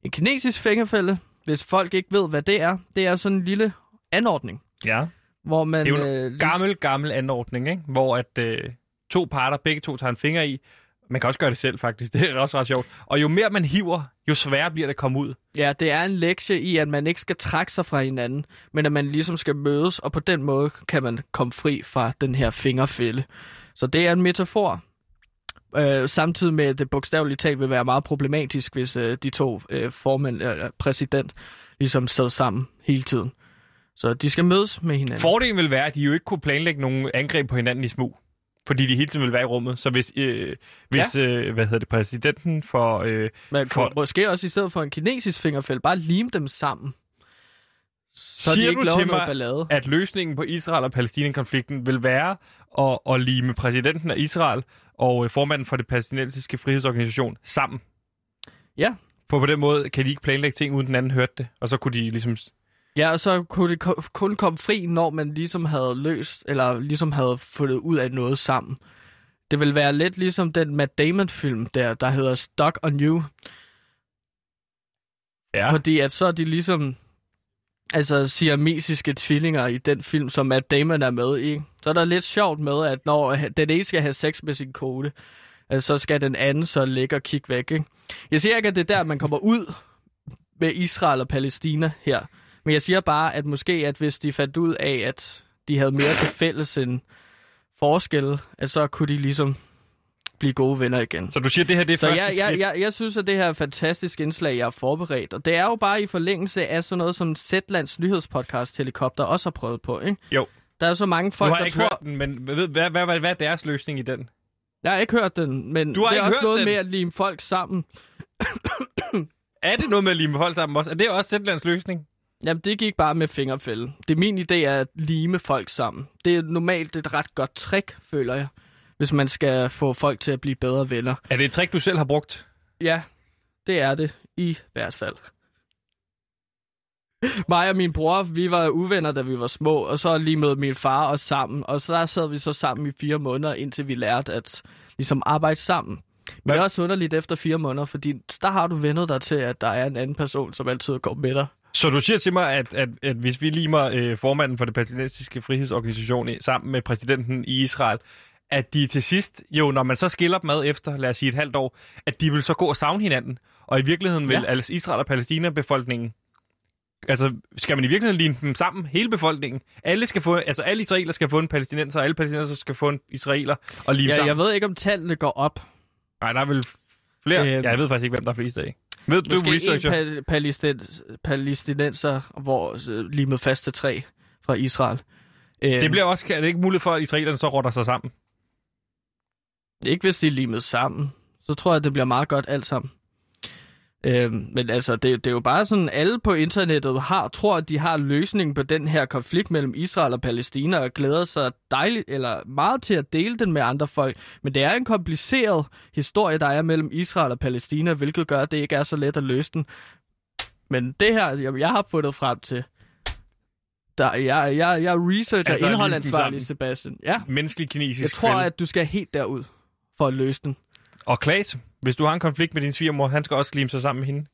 En kinesisk fingerfælde, hvis folk ikke ved, hvad det er, det er sådan en lille anordning, Ja. hvor man... Det er jo øh, en lig- gammel, gammel anordning, ikke? hvor at øh, to parter, begge to tager en finger i. Man kan også gøre det selv, faktisk. Det er også ret sjovt. Og jo mere man hiver, jo sværere bliver det at komme ud. Ja, det er en lektie i, at man ikke skal trække sig fra hinanden, men at man ligesom skal mødes, og på den måde kan man komme fri fra den her fingerfælde. Så det er en metafor. Øh, samtidig med, at det bogstaveligt talt vil være meget problematisk, hvis øh, de to øh, formænd, øh, præsident, ligesom sad sammen hele tiden. Så de skal mødes med hinanden. Fordelen vil være, at de jo ikke kunne planlægge nogle angreb på hinanden i smug. Fordi de hele tiden vil være i rummet. Så hvis, øh, hvis øh, hvad hedder det, præsidenten for... Øh, Man for- måske også i stedet for en kinesisk fingerfælde bare lime dem sammen. Så Siger de ikke du til mig, ballade. at løsningen på Israel- og Palæstina-konflikten vil være at, at lime præsidenten af Israel og øh, formanden for det palæstinensiske frihedsorganisation sammen. Ja. For på den måde kan de ikke planlægge ting, uden den anden hørte det. Og så kunne de ligesom... Ja, og så kunne det kun komme fri, når man ligesom havde løst, eller ligesom havde fundet ud af noget sammen. Det vil være lidt ligesom den Matt Damon-film der, der hedder Stuck on You. Ja. Fordi at så er de ligesom altså siamesiske tvillinger i den film, som Matt Damon er med i. Så er der lidt sjovt med, at når den ene skal have sex med sin kone, så skal den anden så ligge og kigge væk. Ikke? Jeg siger ikke, at det er der, man kommer ud med Israel og Palæstina her. Men jeg siger bare, at måske, at hvis de fandt ud af, at de havde mere til fælles end forskelle, at så kunne de ligesom blive gode venner igen. Så du siger, at det her det er Så første jeg, jeg, skridt? jeg, jeg synes, at det her er et fantastisk indslag, jeg har forberedt. Og det er jo bare i forlængelse af sådan noget, som Zetlands nyhedspodcast Helikopter også har prøvet på, ikke? Jo. Der er så mange folk, har jeg der ikke tror... hørt den, men hvad, hvad, hvad, hvad, hvad er deres løsning i den? Jeg har ikke hørt den, men Du har det er også noget den? med at lime folk sammen. Er det noget med at lime folk sammen også? Er det også Zetlands løsning? Jamen, det gik bare med fingerfælde. Det er min idé er at lime folk sammen. Det er normalt et ret godt trick, føler jeg, hvis man skal få folk til at blive bedre venner. Er det et trick, du selv har brugt? Ja, det er det i hvert fald. Mig og min bror, vi var uvenner, da vi var små, og så lige med min far os sammen, og så der sad vi så sammen i fire måneder, indtil vi lærte at ligesom arbejde sammen. Men det er også underligt efter fire måneder, fordi der har du vendet dig til, at der er en anden person, som altid går med dig. Så du siger til mig, at, at, at hvis vi limer øh, formanden for det palæstinensiske frihedsorganisation i- sammen med præsidenten i Israel, at de til sidst, jo, når man så skiller dem ad efter, lad os sige et halvt år, at de vil så gå og savne hinanden. Og i virkeligheden vil Ja. altså Israel og Palæstina-befolkningen, altså skal man i virkeligheden lime dem sammen, hele befolkningen? Alle skal få, altså alle israeler skal få en palæstinenser, og alle palæstinenser skal få en israeler og lime Ja, sammen. jeg ved ikke, om tallene går op. Nej, der er vel flere. Ja, jeg ved faktisk ikke, hvem der er flest af. Ved du, Måske researcher? en pa- palæstin- palæstinenser, hvor øh, limet fast til tre fra Israel. Øhm, Det bliver også, er det ikke muligt for, at israelerne så rotter sig sammen? Ikke hvis de er limet sammen. Så tror jeg, det bliver meget godt alt sammen. Øhm, men altså, det, det er jo bare sådan, alle på internettet har, tror, at de har løsningen på den her konflikt mellem Israel og Palæstina, og glæder sig dejligt, eller meget til at dele den med andre folk. Men det er en kompliceret historie, der er mellem Israel og Palæstina, hvilket gør, at det ikke er så let at løse den. Men det her, jeg, jeg har fundet frem til, der, jeg, jeg, jeg er researcher Altså, indholdansvarlig. Sebastian. Ja, Menneskelig kinesisk jeg tror, fælde. at du skal helt derud for at løse den. Og Klaas, hvis du har en konflikt med din svigermor, han skal også lime sig sammen med hende.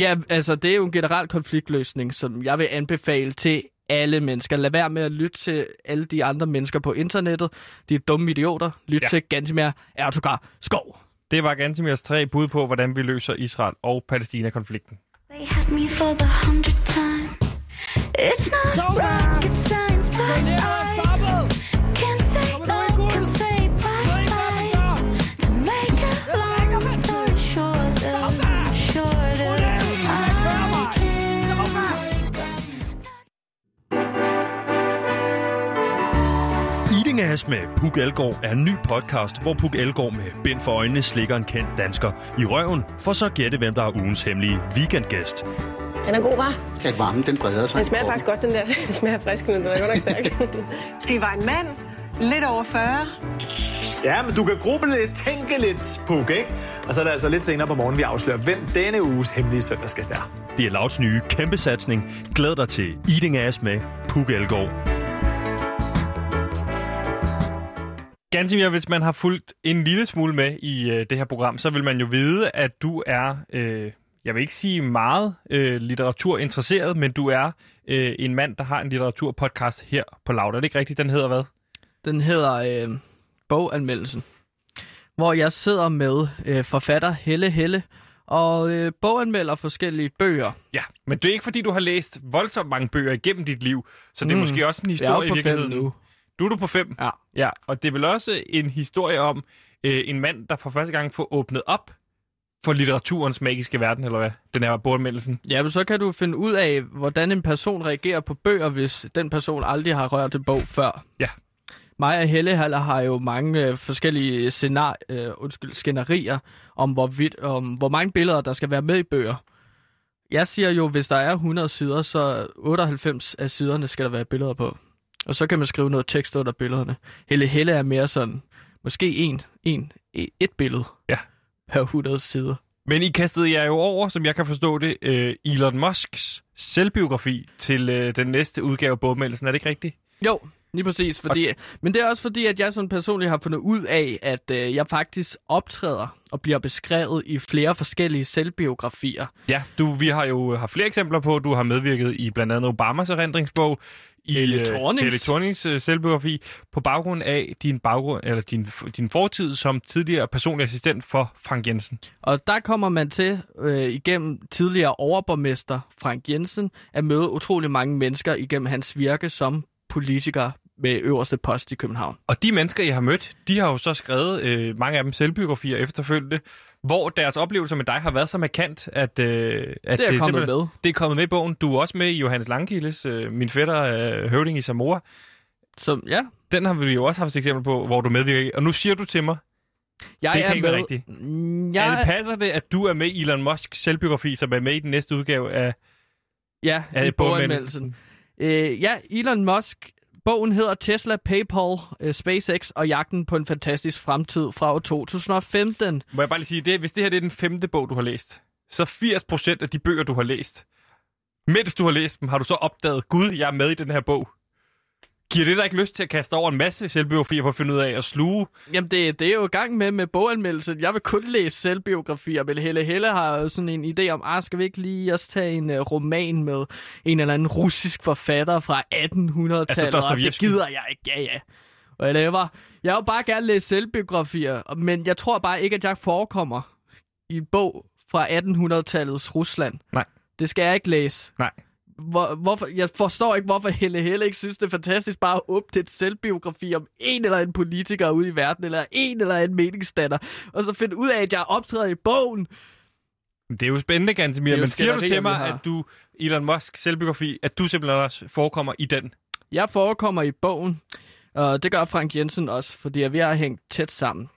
Ja, altså det er jo en generel konfliktløsning, som jeg vil anbefale til alle mennesker. Lad være med at lytte til alle de andre mennesker på internettet. De er dumme idioter. Lyt Ja. til Gantimer Erdogan Skov. Det var Gantemirs tre bud på, hvordan vi løser Israel og Palæstina-konflikten. They had me for the hundredth time. It's not rocket science, but I Ass med Puk Elgård er en ny podcast, hvor Puk Elgård med bind for øjnene slikker en kendt dansker i røven, for så gætte, hvem der er ugens hemmelige weekendgæst. Den er god, var. at varmen den breder sig. Den smager faktisk godt, den der. Den smager frisk, men den er godt nok stærk. Det var en mand, lidt over 40. Ja, men du kan gruble lidt, tænke lidt, Puk, ikke? Og så er det altså lidt senere på morgenen, vi afslører, hvem denne uges hemmelige søndagsgæst er. Det er Louds nye kæmpesatsning. Glæd dig til Eating Ass med Puk Elgård. Gantemir, hvis man har fulgt en lille smule med i øh, det her program, så vil man jo vide, at du er øh, jeg vil ikke sige meget øh, litteraturinteresseret, men du er øh, en mand, der har en litteraturpodcast her på Loud. Er det ikke rigtigt? Den hedder hvad? Den hedder øh, Boganmeldelsen, hvor jeg sidder med øh, forfatter Helle Helle og øh, boganmelder forskellige bøger. Ja, men det er ikke fordi, du har læst voldsomt mange bøger igennem dit liv, så det er Mm. måske også en historie i virkeligheden. nu. Du er du på fem? Ja. Ja, og det er vel også en historie om øh, en mand, der for første gang får åbnet op for litteraturens magiske verden, eller hvad? Den her boganmeldelsen. Ja, men så kan du finde ud af, hvordan en person reagerer på bøger, hvis den person aldrig har rørt en bog før. Ja. Mig og Helle Haller har jo mange øh, forskellige scenar, øh, undskyld, skænderier om, hvor, vidt, om hvor mange billeder, der skal være med i bøger. Jeg siger jo, hvis der er 100 sider, så 98 af siderne skal der være billeder på. Og så kan man skrive noget tekst under billederne. Helle Helle er mere sådan, måske en, en, et billede Ja. per 100 sider. Men I kastede jer jo over, som jeg kan forstå det, øh, Elon Musks selvbiografi til øh, den næste udgave af bogmeldelsen. Er det ikke rigtigt? Jo, lige præcis. Fordi, men det er også fordi, at jeg sådan personligt har fundet ud af, at øh, jeg faktisk optræder og bliver beskrevet i flere forskellige selvbiografier. Ja, du, vi har jo haft flere eksempler på, du har medvirket i blandt andet Obamas erindringsbog, i Helle øh, Thornings. Helle Thornings øh, selvbiografi, på baggrund af din, baggrund, eller din, din fortid som tidligere personlig assistent for Frank Jensen. Og der kommer man til, øh, igennem tidligere overborgmester Frank Jensen, at møde utrolig mange mennesker igennem hans virke som politiker med øverste post i København. Og de mennesker, jeg har mødt, de har jo så skrevet øh, mange af dem selvbiografier efterfølgende, hvor deres oplevelser med dig har været så markant, at, øh, at Det er kommet simpelthen- med. Det er kommet med i bogen. Du er også med i Johannes Langkildes, øh, min fætter, øh, høvding i Samora. Så ja, Den har vi jo også haft et eksempel på, hvor du medvirker i. Og nu siger du til mig, jeg det er kan ikke med. være rigtigt. Mm, Ja. Er Jeg, det passer det, at du er med i Elon Musks selvbiografi, som er med i den næste udgave af, ja, af boganmeldelsen? Øh, ja, Elon Musk. Bogen hedder Tesla, PayPal, øh, SpaceX og jagten på en fantastisk fremtid fra år 2015. Må jeg bare lige sige, det, hvis det her det er den femte bog, du har læst, så 80% af de bøger, du har læst, mens du har læst dem, har du så opdaget, gud, jeg er med i den her bog. Giver det dig ikke lyst til at kaste over en masse selvbiografier for at finde ud af at sluge? Jamen, det, det er jo i gang med med boganmeldelsen. Jeg vil kun læse selvbiografier, men Helle Helle har jo sådan en idé om, ah, skal vi ikke lige også tage en uh, roman med en eller anden russisk forfatter fra 1800-tallet? Altså det gider jeg ikke, ja ja. Whatever. Jeg vil bare gerne læse selvbiografier, men jeg tror bare ikke, at jeg forekommer i en bog fra 1800-tallets Rusland. Nej. Det skal jeg ikke læse. Nej. Hvor, hvorfor, jeg forstår ikke, hvorfor Helle Helle ikke synes, det er fantastisk bare at åbne et selvbiografi om en eller anden politiker ude i verden, eller en eller anden meningsstander, og så finde ud af, at jeg optræder i bogen. Det er jo spændende, Gantemir, men siger du til mig, at du, Elon Musk selvbiografi, at du simpelthen også forekommer i den? Jeg forekommer i bogen, og det gør Frank Jensen også, fordi vi har hængt tæt sammen.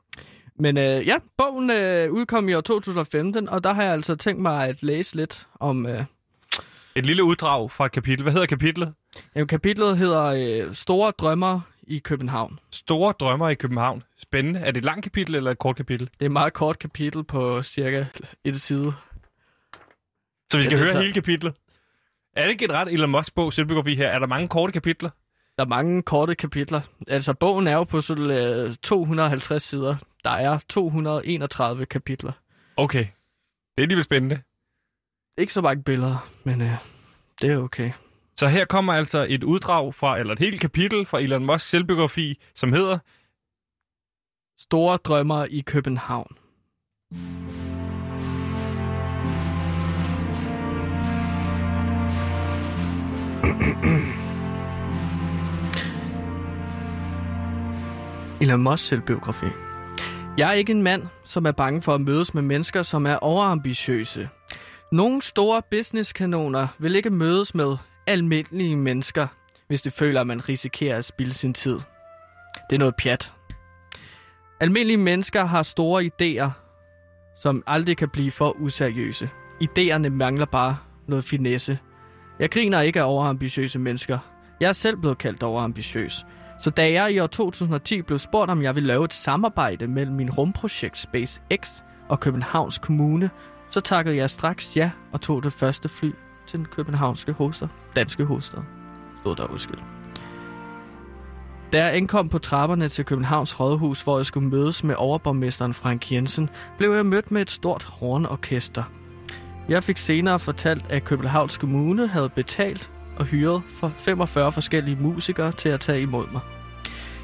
Men øh, ja, bogen øh, udkom i år 2015, og der har jeg altså tænkt mig at læse lidt om... Øh, Et lille uddrag fra et kapitel. Hvad hedder kapitlet? jamen, kapitlet hedder øh, Store Drømmer i København. Store drømmer i København. Spændende. Er det et langt kapitel eller et kort kapitel? Det er et meget kort kapitel på cirka et side. Så vi skal Ja, høre klart. hele kapitlet. Er det ikke et ret Elon Musk bog selvbiografi her? Er der mange korte kapitler? Der er mange korte kapitler. Altså, bogen er jo på sådan, øh, 250 sider. Der er 231 kapitler. Okay. Det er alligevel spændende. Ikke så mange billeder, men øh, det er okay. Så her kommer altså et uddrag fra, eller et helt kapitel fra Elon Musks selvbiografi, som hedder Store drømmer i København. Elon Musk selvbiografi. Jeg er ikke en mand, som er bange for at mødes med mennesker, som er overambitiøse. Nogle store businesskanoner vil ikke mødes med almindelige mennesker, hvis de føler, at man risikerer at spilde sin tid. Det er noget pjat. Almindelige mennesker har store idéer, som aldrig kan blive for useriøse. Idéerne mangler bare noget finesse. Jeg griner ikke af overambitiøse mennesker. Jeg er selv blevet kaldt overambitiøs. Så da jeg i år 2010 blev spurgt, om jeg ville lave et samarbejde mellem min rumprojekt SpaceX og Københavns Kommune, så takkede jeg straks ja og tog det første fly til den københavnske hovedstad. Danske hovedstad. Stod der undskyld. Da jeg indkom på trapperne til Københavns Rådhus, hvor jeg skulle mødes med overborgmesteren Frank Jensen, blev jeg mødt med et stort hornorkester. Jeg fik senere fortalt, at Københavns Kommune havde betalt og hyret for 45 forskellige musikere til at tage imod mig.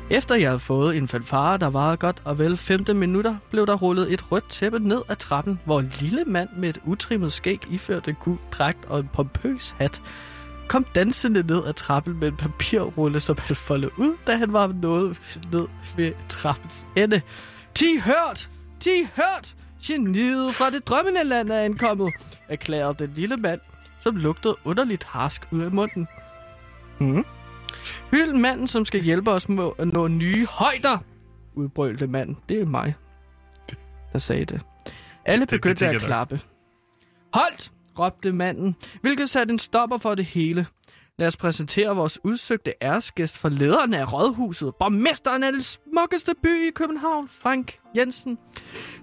Efter jeg havde fået en fanfare, der varede godt og vel 15 minutter, blev der rullet et rødt tæppe ned ad trappen, hvor en lille mand med et utrimmet skæg iført en gul dragt og en pompøs hat kom dansende ned ad trappen med en papirrulle, som han foldede ud, da han var nået ned ved trappens ende. Ti hørt! Ti hørt! Geniet fra det drømmende land er ankommet, erklærede den lille mand, som lugtede underligt harsk ud af munden. Hmm. Hyld manden, som skal hjælpe os med at nå nye højder, udbrølte manden. Det er mig, der sagde det. Alle Det- det begyndte tænker at jeg nok. klappe. Holdt, råbte manden, hvilket satte en stopper for det hele. Lad os præsentere vores udsøgte æresgæst for lederen af Rådhuset, borgmesteren af det smukkeste by i København, Frank Jensen.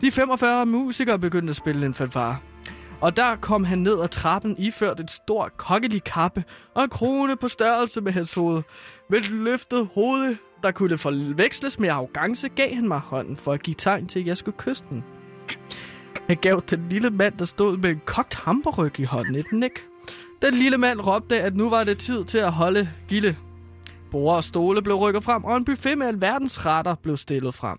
De 45 musikere begyndte at spille en fanfare. Og der kom han ned ad trappen iført et stort kokkelig kappe og en krone på størrelse med hans hoved. Med et løftet hoved, der kunne forveksles med arrogance, gav han mig hånden for at give tegn til, at jeg skulle kysse den. Jeg gav den lille mand, der stod med en kogt hamburg i hånden, et nik. Den lille mand råbte, at nu var det tid til at holde gilde. Bord og stole blev rykket frem, og en buffet med alverdens retter blev stillet frem.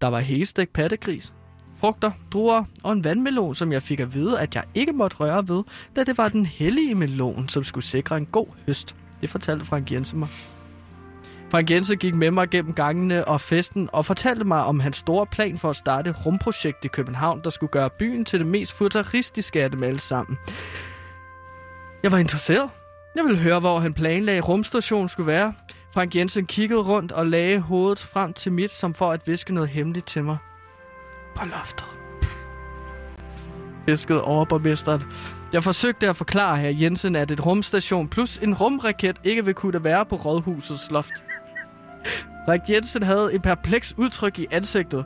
Der var helstegt pattegris, frugter, druer og en vandmelon, som jeg fik at vide, at jeg ikke måtte røre ved, da det var den hellige melon, som skulle sikre en god høst. Det fortalte Frank Jensen mig. Frank Jensen gik med mig gennem gangene og festen og fortalte mig om hans store plan for at starte et rumprojekt i København, der skulle gøre byen til det mest futuristiske af dem alle sammen. Jeg var interesseret. Jeg ville høre, hvor han planlagde rumstationen skulle være. Frank Jensen kiggede rundt og lagde hovedet frem til mit, som for at viske noget hemmeligt til mig. På loftet. Fisket overborgmesteren. Jeg forsøgte at forklare her Jensen, at et rumstation plus en rumraket ikke vil kunne være på rådhusets loft. Rik Jensen havde et perpleks udtryk i ansigtet.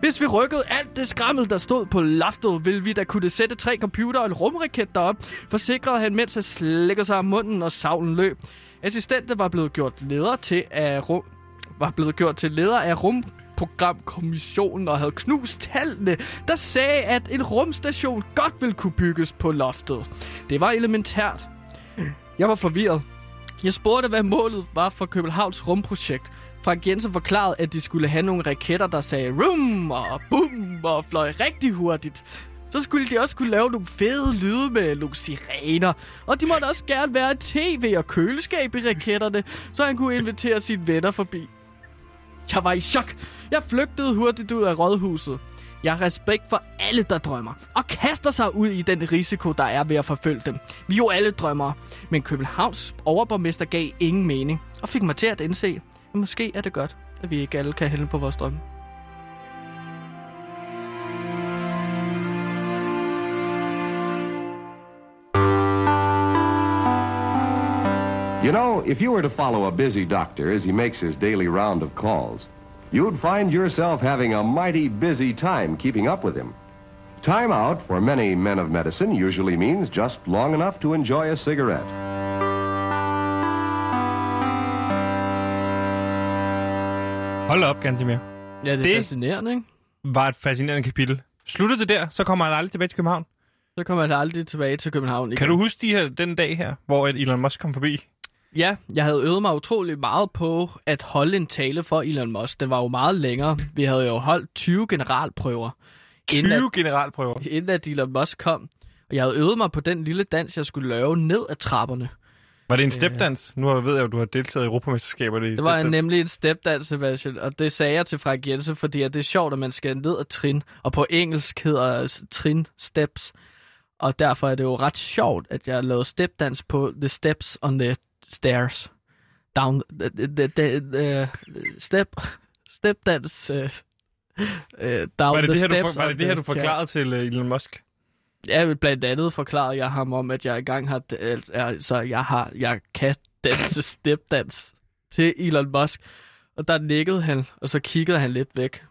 Hvis vi rykkede alt det skrammel, der stod på loftet, ville vi da kunne sætte tre computer og en rumraket derop, forsikrede han, mens han slikker sig om munden og savlen løb. Assistenten var blevet gjort leder til af rum, var blevet gjort til leder af rum rumprogramkommissionen og havde knust tallene, der sagde, at en rumstation godt ville kunne bygges på loftet. Det var elementært. Jeg var forvirret. Jeg spurgte, hvad målet var for Københavns rumprojekt. Frank Jensen forklarede, at de skulle have nogle raketter, der sagde rum og bum og fløj rigtig hurtigt. Så skulle de også kunne lave nogle fede lyde med nogle sirener. Og de måtte også gerne være tv og køleskab i raketterne, så han kunne invitere sine venner forbi. Jeg var i chok. Jeg flygtede hurtigt ud af rådhuset. Jeg har respekt for alle, der drømmer, og kaster sig ud i den risiko, der er ved at forfølge dem. Vi er jo alle drømmere, men Københavns overborgmester gav ingen mening, og fik mig til at indse, at måske er det godt, at vi ikke alle kan hælde på vores drømme. You know, if you were to follow a busy doctor as he makes his daily round of calls, you'd find yourself having a mighty busy time keeping up with him. Time out for many men of medicine usually means just long enough to enjoy a cigarette. Hold op, Gantimir. Ja, det er Det- fascinerende, ikke? Var et fascinerende kapitel. Sluttede det der, så kommer han aldrig tilbage til København. Så kommer jeg aldrig tilbage til København igen. Kan du huske de her, den dag her, hvor at Elon Musk kom forbi? Ja, jeg havde øvet mig utrolig meget på at holde en tale for Elon Musk. Den var jo meget længere. Vi havde jo holdt 20 generalprøver. 20 inden at, generalprøver. inden at Elon Musk kom. Og jeg havde øvet mig på den lille dans, jeg skulle lave ned ad trapperne. Var det en stepdans? Nu ved jeg jo, at du har deltaget i Europamesterskaberne i Det var stepdans. nemlig en stepdans, Sebastian, og det sagde jeg til Frank Jensen, fordi at det er sjovt, at man skal ned ad trin, og på engelsk hedder trin steps, og derfor er det jo ret sjovt, at jeg lavede stepdans på the steps on the stairs. Down, the, the, the, the step, stepdans, uh, uh, down Var det the det her, du, steps for, var det, det her, du forklarede til uh, Elon Musk? Ja, blandt andet forklarede jeg ham om, at jeg engang har, altså jeg har, jeg kan danse stepdans til Elon Musk. Og der nikkede han, og så kiggede han lidt væk.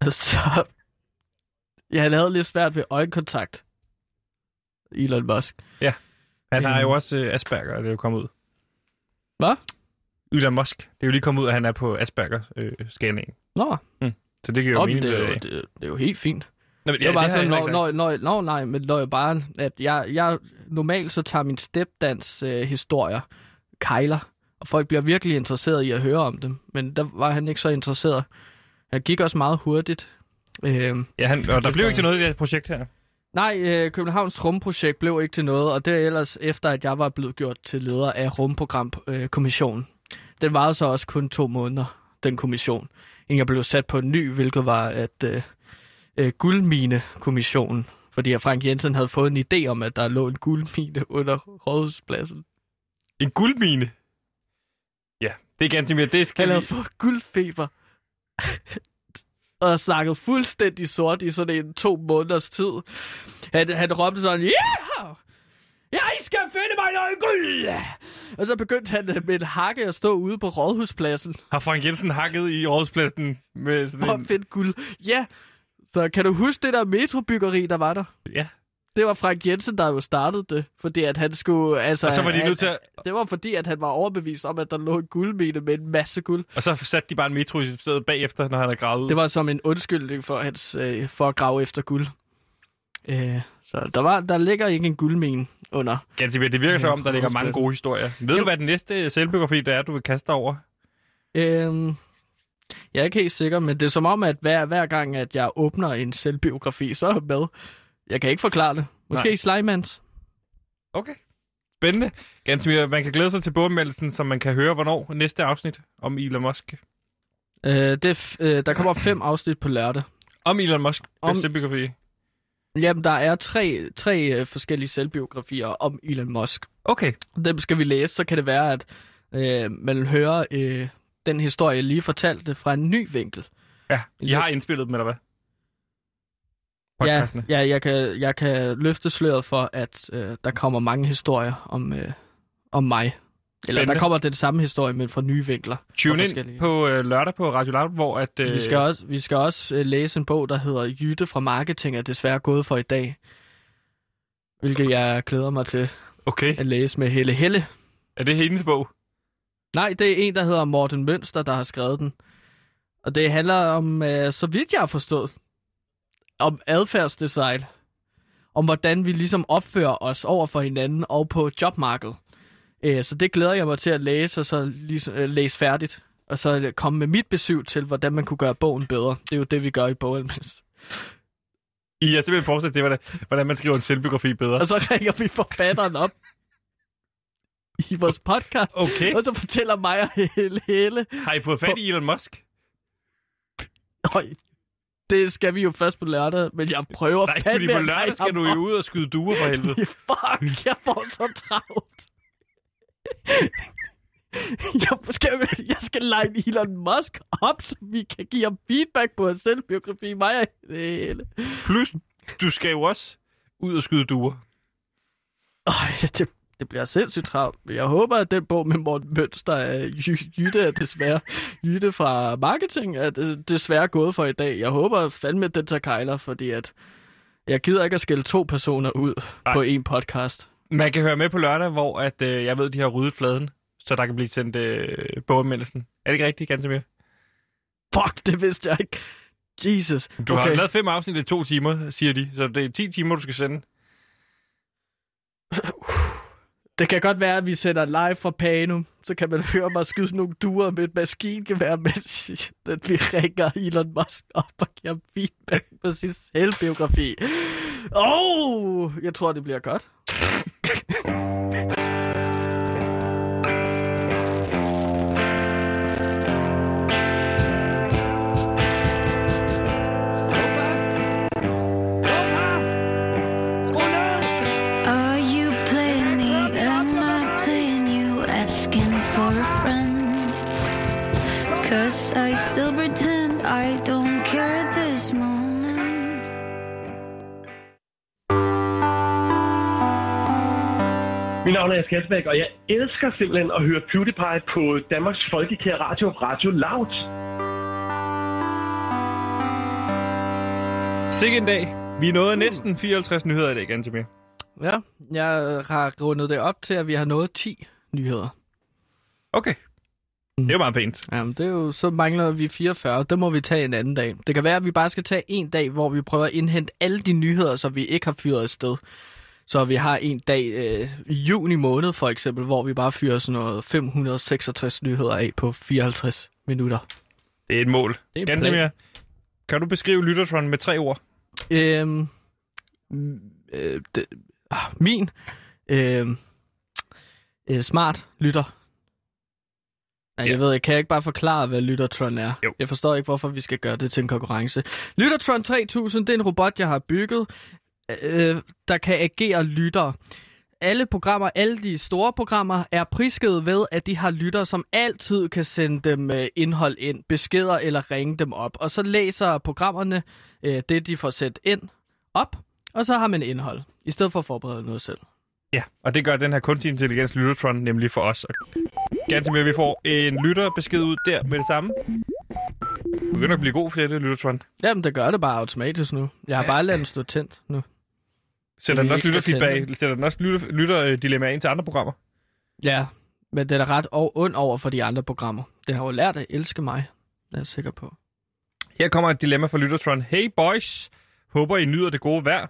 Og så, ja, han havde lidt svært ved øjenkontakt. Elon Musk. Ja. Han har Øhm. jo også uh, Asperger, er det jo kommet ud. Hvad? Elon Musk. Det er jo lige kommet ud, at han er på Asperger-scanningen. Nå, så det giver jo Nå, men mening. det, er jo, det, det, det er jo helt fint. Nå, det var bare sådan, når, når, når, når, nej, men når jeg bare, at jeg, jeg normalt så tager min stepdans øh, historier, kejler, og folk bliver virkelig interesseret i at høre om dem, men der var han ikke så interesseret. Han gik også meget hurtigt. Øh, Ja, han, og der blev ikke til noget i det projekt her. Nej, øh, Københavns Rumprojekt blev ikke til noget, og det er ellers efter, at jeg var blevet gjort til leder af Rumprogramkommissionen. Den varede så også kun to måneder, den kommission, inden jeg blev sat på en ny, hvilket var at øh, øh, guldmine-kommissionen, fordi Frank Jensen havde fået en idé om, at der lå en guldmine under Rådhuspladsen. En guldmine? Ja, det er ganske mere. Det skal Han vi... havde fået guldfeber. Og snakket fuldstændig sort i sådan en to måneders tid. Han, han råbte sådan, yeah! Jeg skal finde mig noget guld! Og så begyndte han øh, med en hakke at stå ude på Rådhuspladsen Har Frank Jensen hakket i Rådspladsen med sådan og en... finde guld. Ja, så kan du huske det der metrobyggeri, der var der? Ja. Det var Frank Jensen, der jo startede det, fordi at han skulle... Altså, Og så var de nødt til at- Det var fordi, at han var overbevist om, at der lå en guldmine med en masse guld. Og så satte de bare en metro i stedet bagefter, når han har gravet. Det var som en undskyldning for, hans, øh, for at grave efter guld. Øh, så der, var, der ligger ikke en guldmine under. Ganske. Det virker som om, der ligger mange gode historier. Ved du, hvad den næste selvbiografi der er, du vil kaste dig over? Øhm, jeg er ikke helt sikker, men det er som om, at hver, hver gang, at jeg åbner en selvbiografi, så er jeg med. Jeg kan ikke forklare det. Måske Nej. Slimans. Okay. Spændende. Ganske. Man kan glæde sig til bogmeldelsen, som man kan høre, hvornår næste afsnit om Elon Musk. Øh, det øh, der kommer fem afsnit på lørdag. Om Elon Musk. Om... Om- Selvbiografi. Jamen, der er tre, tre øh, forskellige selvbiografier om Elon Musk. Okay. Dem skal vi læse, så kan det være, at øh, man hører øh, den historie, jeg lige fortalte, fra en ny vinkel. Ja, I har indspillet dem, eller hvad? Ja, Podcastene. ja jeg, kan, jeg kan løfte sløret for, at øh, der kommer mange historier om, øh, om mig. Eller Spændende. der kommer den samme historie, men fra nye vinkler. Tune ind på øh, lørdag på Radio Loud, hvor at... Øh, Vi skal også, vi skal også øh, læse en bog, der hedder Jytte fra Marketing er desværre gået for i dag. Hvilket jeg glæder mig til Okay. at læse med Helle Helle. Er det hendes bog? Nej, det er en, der hedder Morten Mønster, der har skrevet den. Og det handler om, øh, så vidt jeg har forstået, om adfærdsdesign. Om hvordan vi ligesom opfører os over for hinanden og på jobmarkedet. Øh, så det glæder jeg mig til at læse, og så ligesom, øh, læse færdigt. Og så øh, komme med mit besøg til, hvordan man kunne gøre bogen bedre. Det er jo det, vi gør i bogen. I har simpelthen fortsat til, hvordan, hvordan man skriver en selvbiografi bedre. Og så ringer vi forfatteren op i vores podcast. Okay. Og så fortæller mig og Helle Helle, Har I fået fat i Elon Musk? Høj, det skal vi jo først på lørdag, men jeg prøver Nej, fordi på at lørdag skal du jo ud og skyde duer for helvede. Fuck, jeg får så travlt. Jeg skal, jeg skal line Elon Musk op, så vi kan give ham feedback på hans selvbiografi. Mig og Helle. Plus, du skal jo også ud og skyde duer. Øj, det, det bliver sindssygt travlt. Men jeg håber, at den bog med Morten Mønster af Jy- Jytte er desværre Jytte fra marketing er det- desværre gået for i dag. Jeg håber fandme, at den tager kejler, fordi at jeg gider ikke at skille to personer ud Nej. på en podcast. Man kan høre med på lørdag, hvor at, øh, jeg ved, de har ryddet fladen, så der kan blive sendt øh, boganmeldelsen. Er det ikke rigtigt, ganske mere? Fuck, det vidste jeg ikke. Jesus. Du okay. har lavet fem afsnit i to timer, siger de. Så det er 10 timer, du skal sende. Det kan godt være, at vi sender live fra Panum. Så kan man høre mig skyde sådan nogle duer med et maskingevær, mens at vi ringer Elon Musk op og giver feedback på sin selvbiografi. Åh, oh, jeg tror, det bliver godt. navn er Jes Kelsbæk, og jeg elsker simpelthen at høre PewDiePie på Danmarks Folkekære Radio, Radio Loud. Sikke en dag. Vi nåede næsten 54 nyheder i dag, ganske mere. Ja, jeg har rundet det op til, at vi har nået 10 nyheder. Okay. Det er jo meget pænt. Jamen, det er jo, så mangler vi 44. Det må vi tage en anden dag. Det kan være, at vi bare skal tage en dag, hvor vi prøver at indhente alle de nyheder, så vi ikke har fyret afsted. Så vi har en dag øh, i juni måned, for eksempel, hvor vi bare fyrer sådan noget 566 nyheder af på 54 minutter. Det er et mål. Det er Gansimir, kan du beskrive Lyttertron med tre ord? Øhm, øh, det, ah, min øhm, øh, smart lytter. Nej, Ja. jeg ved, jeg kan ikke bare forklare, hvad Lyttertron er. Jo. Jeg forstår ikke, hvorfor vi skal gøre det til en konkurrence. Lyttertron 3000, det er en robot, jeg har bygget, øh, der kan agere lytter. Alle programmer, alle de store programmer, er prisket ved, at de har lytter, som altid kan sende dem øh, indhold ind, beskeder eller ringe dem op. Og så læser programmerne øh, det, de får sendt ind op, og så har man indhold, i stedet for at forberede noget selv. Ja, og det gør den her kunstig intelligens Lyttertron nemlig for os. Og Gansimir, vi får en lytterbesked ud der med det samme. Du begynder at blive god til det, Lyttertron. Jamen, det gør det bare automatisk nu. Jeg har bare ladet den stå tændt nu. Sætter den også skal lytterfeedback, sætter den også lytter, lytterdilemmaer ind til andre programmer? Ja, men den er ret ond over for de andre programmer. Den har jo lært at elske mig, det er jeg sikker på. Her kommer et dilemma fra Lyttertron. Hey boys, håber I nyder det gode vejr.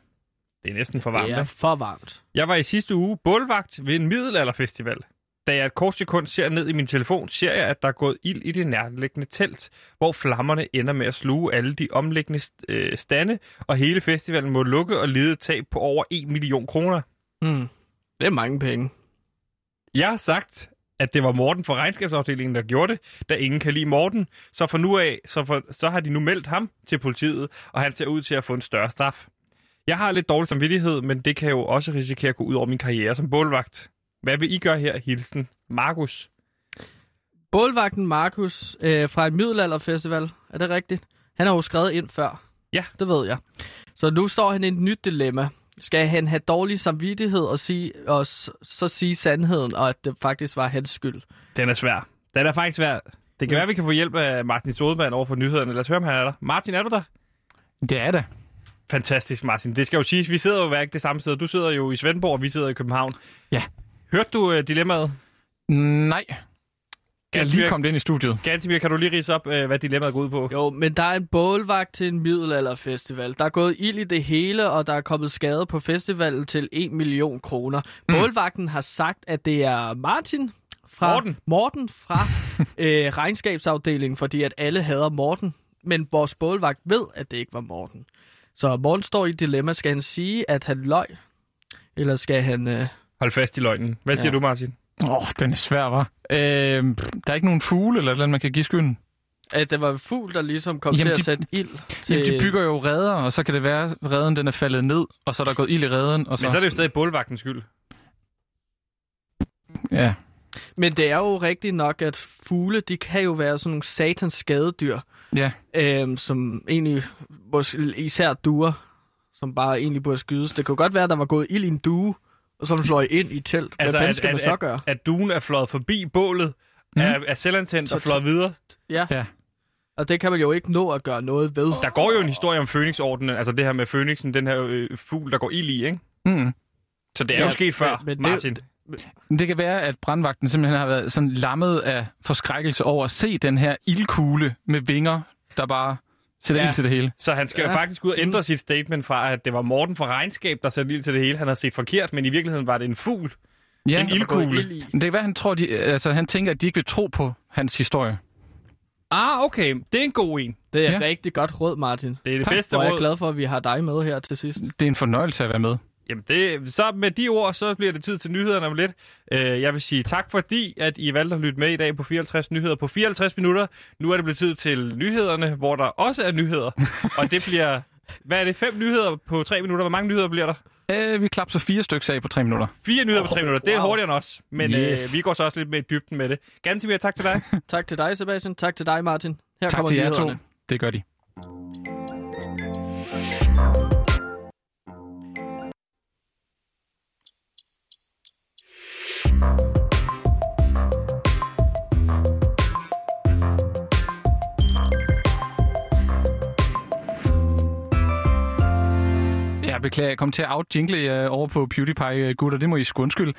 Det er næsten for varmt, Det er for varmt. Jeg var i sidste uge bålvagt ved en middelalderfestival. Da jeg et kort sekund ser ned i min telefon, ser jeg, at der er gået ild i det nærliggende telt, hvor flammerne ender med at sluge alle de omliggende øh, stande, og hele festivalen må lukke og lide tab på over 1 million kroner. Mm. Det er mange penge. Jeg har sagt, at det var Morten fra regnskabsafdelingen, der gjorde det, da ingen kan lide Morten. Så for nu af, så, for, så har de nu meldt ham til politiet, og han ser ud til at få en større straf. Jeg har lidt dårlig samvittighed, men det kan jo også risikere at gå ud over min karriere som bålvagt. Hvad vil I gøre her, Hilsen? Markus? Bålvagten Markus øh, fra en middelalderfestival, er det rigtigt? Han har jo skrevet ind før. Ja. Det ved jeg. Så nu står han i et nyt dilemma. Skal han have dårlig samvittighed og, sige, og så sige sandheden, og at det faktisk var hans skyld? Den er svær. Den er faktisk svær. Det kan Ja. være, at vi kan få hjælp af Martin Sodemann over for nyhederne. Lad os høre, om han er der. Martin, er du der? Det er det. Fantastisk, Martin. Det skal jo siges, vi sidder jo ikke det samme sted. Du sidder jo i Svendborg, og vi sidder i København. Ja. Hørte du uh, dilemmaet? Nej. Jeg er lige kommet ind i studiet. Gansimir, kan du lige rise op, uh, hvad dilemmaet går ud på? Jo, men der er en bålvagt til en middelalderfestival. Der er gået ild i det hele, og der er kommet skade på festivalen til 1 million kroner. Mm. Bålvagten har sagt, at det er Martin fra Morten. Morten fra øh, regnskabsafdelingen, fordi at alle hader Morten. Men vores bålvagt ved, at det ikke var Morten. Så Morten står i et dilemma. Skal han sige, at han løg? Eller skal han... Øh... Hold fast i løgnen. Hvad siger Ja. du, Martin? Åh, oh, den er svær, var. Øh, der er ikke nogen fugle eller noget, man kan give skylden. At det var en fugl, der ligesom kom Jamen, til at sætte ild til... Jamen, de bygger jo redder, og så kan det være, at redden den er faldet ned, og så er der gået ild i redden. Og så... Men så er det jo stadig bålvagtens skyld. Ja. Men det er jo rigtigt nok, at fugle, de kan jo være sådan nogle satans skadedyr, Ja. øhm, som egentlig, måske især duer, som bare egentlig burde skydes. Det kunne godt være, at der var gået ild i en due, som slår ind i telt. Hvad altså, at, skal at, man så at, gøre? at duen er fløjet forbi bålet, mm. er, er selvantændt Så og fløjet videre. Ja. ja. Og det kan man jo ikke nå at gøre noget ved. Der går jo en historie om Fønixordenen, altså det her med Fønixen, den her øh, fugl, der går ild i, ikke? Mm. Så det er ja, jo sket før, men det- Martin. Men Det kan være, at brandvagten simpelthen har været sådan lammet af forskrækkelse over at se den her ildkugle med vinger, der bare sætter ja. ild til det hele. Så han skal ja. jo faktisk ud og ændre sit statement fra, at det var Morten fra Regnskab, der satte ild til det hele. Han havde set forkert, men i virkeligheden var det en fugl. Ja, en ildkugle. ild det kan være, han, tror, de, altså, han tænker, at de ikke vil tro på hans historie. Ah, okay. Det er en god en. Det er Ja. rigtig godt råd, Martin. Det er det Tak. bedste Og jeg er råd. glad for, at vi har dig med her til sidst. Det er en fornøjelse at være med. Jamen, det, så med de ord, så bliver det tid til nyhederne om lidt. Øh, jeg vil sige tak, fordi at I valgte at lytte med i dag på 54 nyheder på 54 minutter. Nu er det blevet tid til nyhederne, hvor der også er nyheder. og det bliver, hvad er det, fem nyheder på tre minutter? Hvor mange nyheder bliver der? Øh, vi klapser fire stykker af på tre minutter. Fire nyheder på tre minutter. Det er wow. hurtigere end os. Men Yes. øh, vi går så også lidt mere i dybden med det. Ganske mere tak til dig. Tak til dig, Sebastian. Tak til dig, Martin. Her Tak kommer til jer to. nyhederne. Det gør de. Beklager, jeg kom til at out-jingle jer over på PewDiePie, øh, gutter. Det må I sgu undskylde.